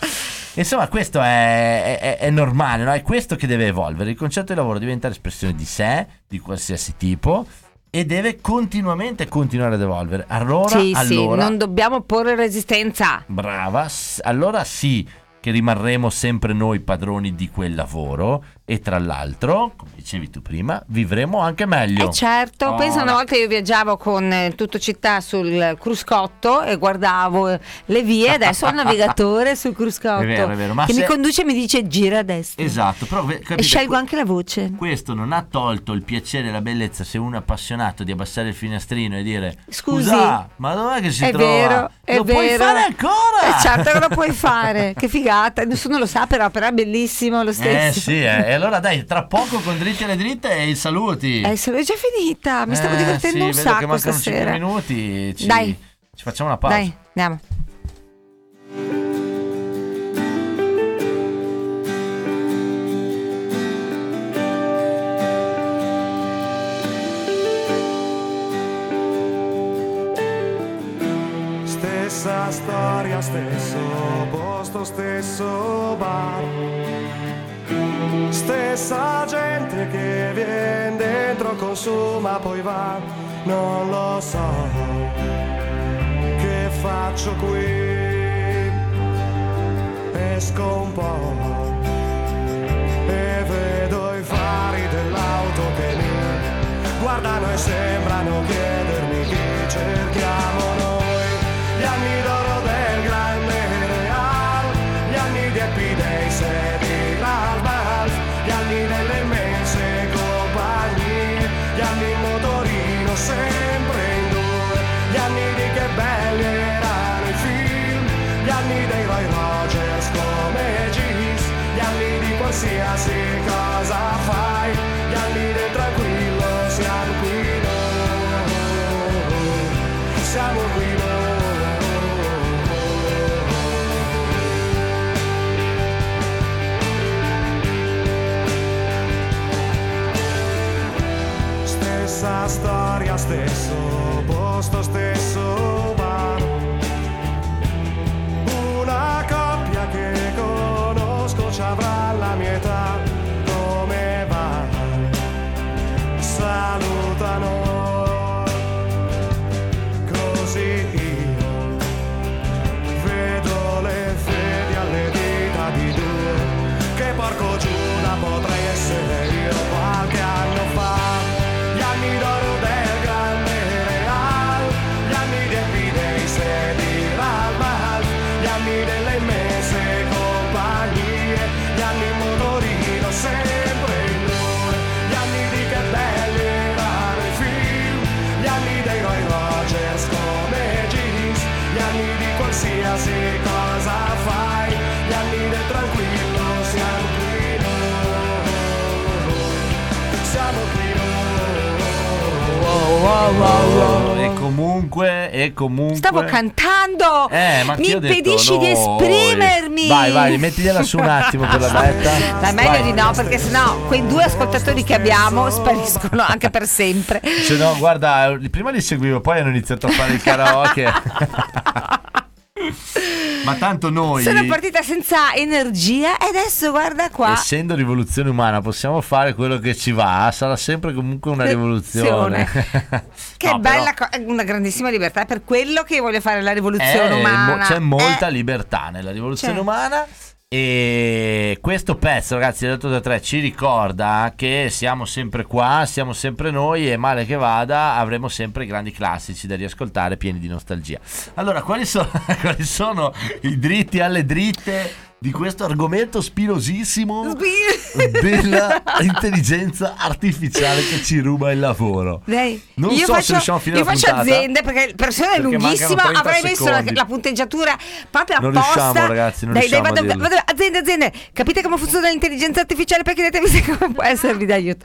S4: Insomma, questo è, è- è normale, no? È questo che deve evolvere. Il concetto di lavoro diventa espressione di sé, di qualsiasi tipo, e deve continuamente continuare ad evolvere. Allora,
S5: sì, sì,
S4: allora
S5: non dobbiamo porre resistenza.
S4: brava, allora sì che rimarremo sempre noi padroni di quel lavoro e tra l'altro, come dicevi tu prima, vivremo anche meglio.
S5: Eh certo,
S4: Oh,
S5: pensa una volta io viaggiavo con eh, tutto città sul cruscotto e guardavo eh, le vie, adesso ho il navigatore sul cruscotto
S4: È vero, è vero, ma
S5: che
S4: se-
S5: mi conduce e mi dice gira a destra.
S4: Esatto, però capite,
S5: E scelgo anche la voce.
S4: Questo non ha tolto il piacere e la bellezza se uno è appassionato di abbassare il finestrino e dire
S5: Scusi,
S4: Scusa, ma dov'è che si
S5: è
S4: trova?
S5: vero, è
S4: lo puoi
S5: vero.
S4: fare ancora?
S5: Eh, certo che lo puoi fare, che figata, nessuno lo sa però, però è bellissimo lo
S4: Eh
S5: stesso.
S4: sì, eh. Allora dai, tra poco con dritti alle dritte e i saluti.
S5: Eh, se l'ho già finita, mi stavo
S4: Eh,
S5: divertendo
S4: sì,
S5: un
S4: vedo che
S5: sacco
S4: mancano
S5: stasera.
S4: 5 minuti, ci,
S5: Dai.
S4: ci facciamo una pausa.
S5: Dai, andiamo.
S9: Stessa storia, stesso posto, stesso bar. Stessa gente che viene dentro, consuma, poi va. Non lo so che faccio qui. Esco un po' e vedo i fari dell'auto che mi guardano e sembrano chiedermi chi cerchiamo noi. Gli anni qualsiasi cosa fai, gli anni tranquillo siamo qui noi, siamo qui noi. Stessa storia, stesso posto, stesso
S4: E comunque, e comunque.
S5: Stavo cantando.
S4: Eh, ma
S5: Mi
S4: detto
S5: impedisci di esprimermi.
S4: Vai, vai, mettigliela su un attimo per la betta.
S5: Dai, meglio
S4: Vai.
S5: di no, perché sennò quei due ascoltatori che abbiamo spariscono anche per sempre.
S4: Se no, guarda, prima li seguivo, poi hanno iniziato a fare il karaoke. Ma tanto noi,
S5: Sono partita senza energia e adesso guarda qua.
S4: essendo rivoluzione umana, possiamo fare quello che ci va. Sarà sempre comunque una rivoluzione.
S5: Che
S4: No,
S5: bella
S4: però-
S5: cosa, una grandissima libertà. È per quello che voglio fare la rivoluzione
S4: Eh,
S5: umana.
S4: mo- c'è molta
S5: Eh,
S4: libertà nella rivoluzione
S5: C'è.
S4: umana. E questo pezzo, ragazzi, 8 da 3 ci ricorda che siamo sempre qua, siamo sempre noi e male che vada avremo sempre grandi classici da riascoltare pieni di nostalgia. Allora, quali sono, quali sono i dritti alle dritte di questo argomento spinosissimo dell'intelligenza artificiale che ci ruba il lavoro?
S5: Dai,
S4: Non
S5: io
S4: so se
S5: faccio,
S4: riusciamo a finire
S5: io
S4: la
S5: faccio
S4: puntata.
S5: aziende perché il persona è lunghissima.
S4: mancano 30
S5: Avrei messo la, la punteggiatura proprio
S4: Non
S5: apposta.
S4: riusciamo, ragazzi, non
S5: dai, dai,
S4: riusciamo a
S5: vado, vado- aziende, aziende, capite come funziona l'intelligenza artificiale? Perché chiedetevi se come può esservi d'aiuto.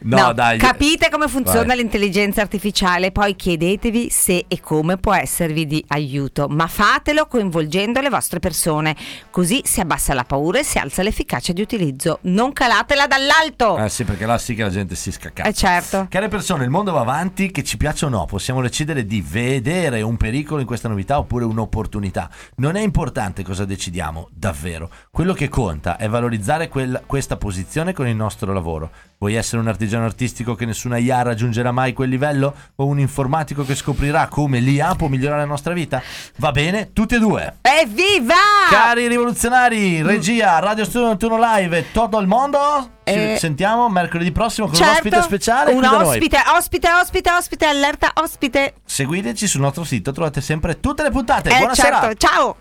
S4: No, dai.
S5: Capite come funziona
S4: Vai.
S5: l'intelligenza artificiale? Poi chiedetevi se e come può esservi di aiuto. Ma fatelo coinvolgendo le vostre persone. Così si abbassa la paura e si alza l'efficacia di utilizzo. Non calatela dall'alto.
S4: Eh sì, perché là sì che la gente si scacca.
S5: Eh certo.
S4: Care persone, il mondo va avanti, che ci piaccia o no, possiamo decidere di vedere un pericolo in questa novità oppure un'opportunità. Non è importante cosa decidiamo, davvero. Quello che conta è valorizzare quel- questa posizione con il nostro lavoro. Vuoi essere un artigiano artistico che nessuna IA raggiungerà mai quel livello? O un informatico che scoprirà come l'IA può migliorare la nostra vita? Va bene, tutti e due.
S5: Evviva!
S4: Cari rivoluzionari, regia, Radio Studio Notturno Live, tutto il mondo. Ci
S5: Eh,
S4: sentiamo mercoledì prossimo con un
S5: Certo,
S4: ospite speciale.
S5: un ospite, ospite, ospite, ospite, allerta, ospite.
S4: Seguiteci sul nostro sito, trovate sempre tutte le puntate.
S5: Eh,
S4: Buona
S5: certo, ciao.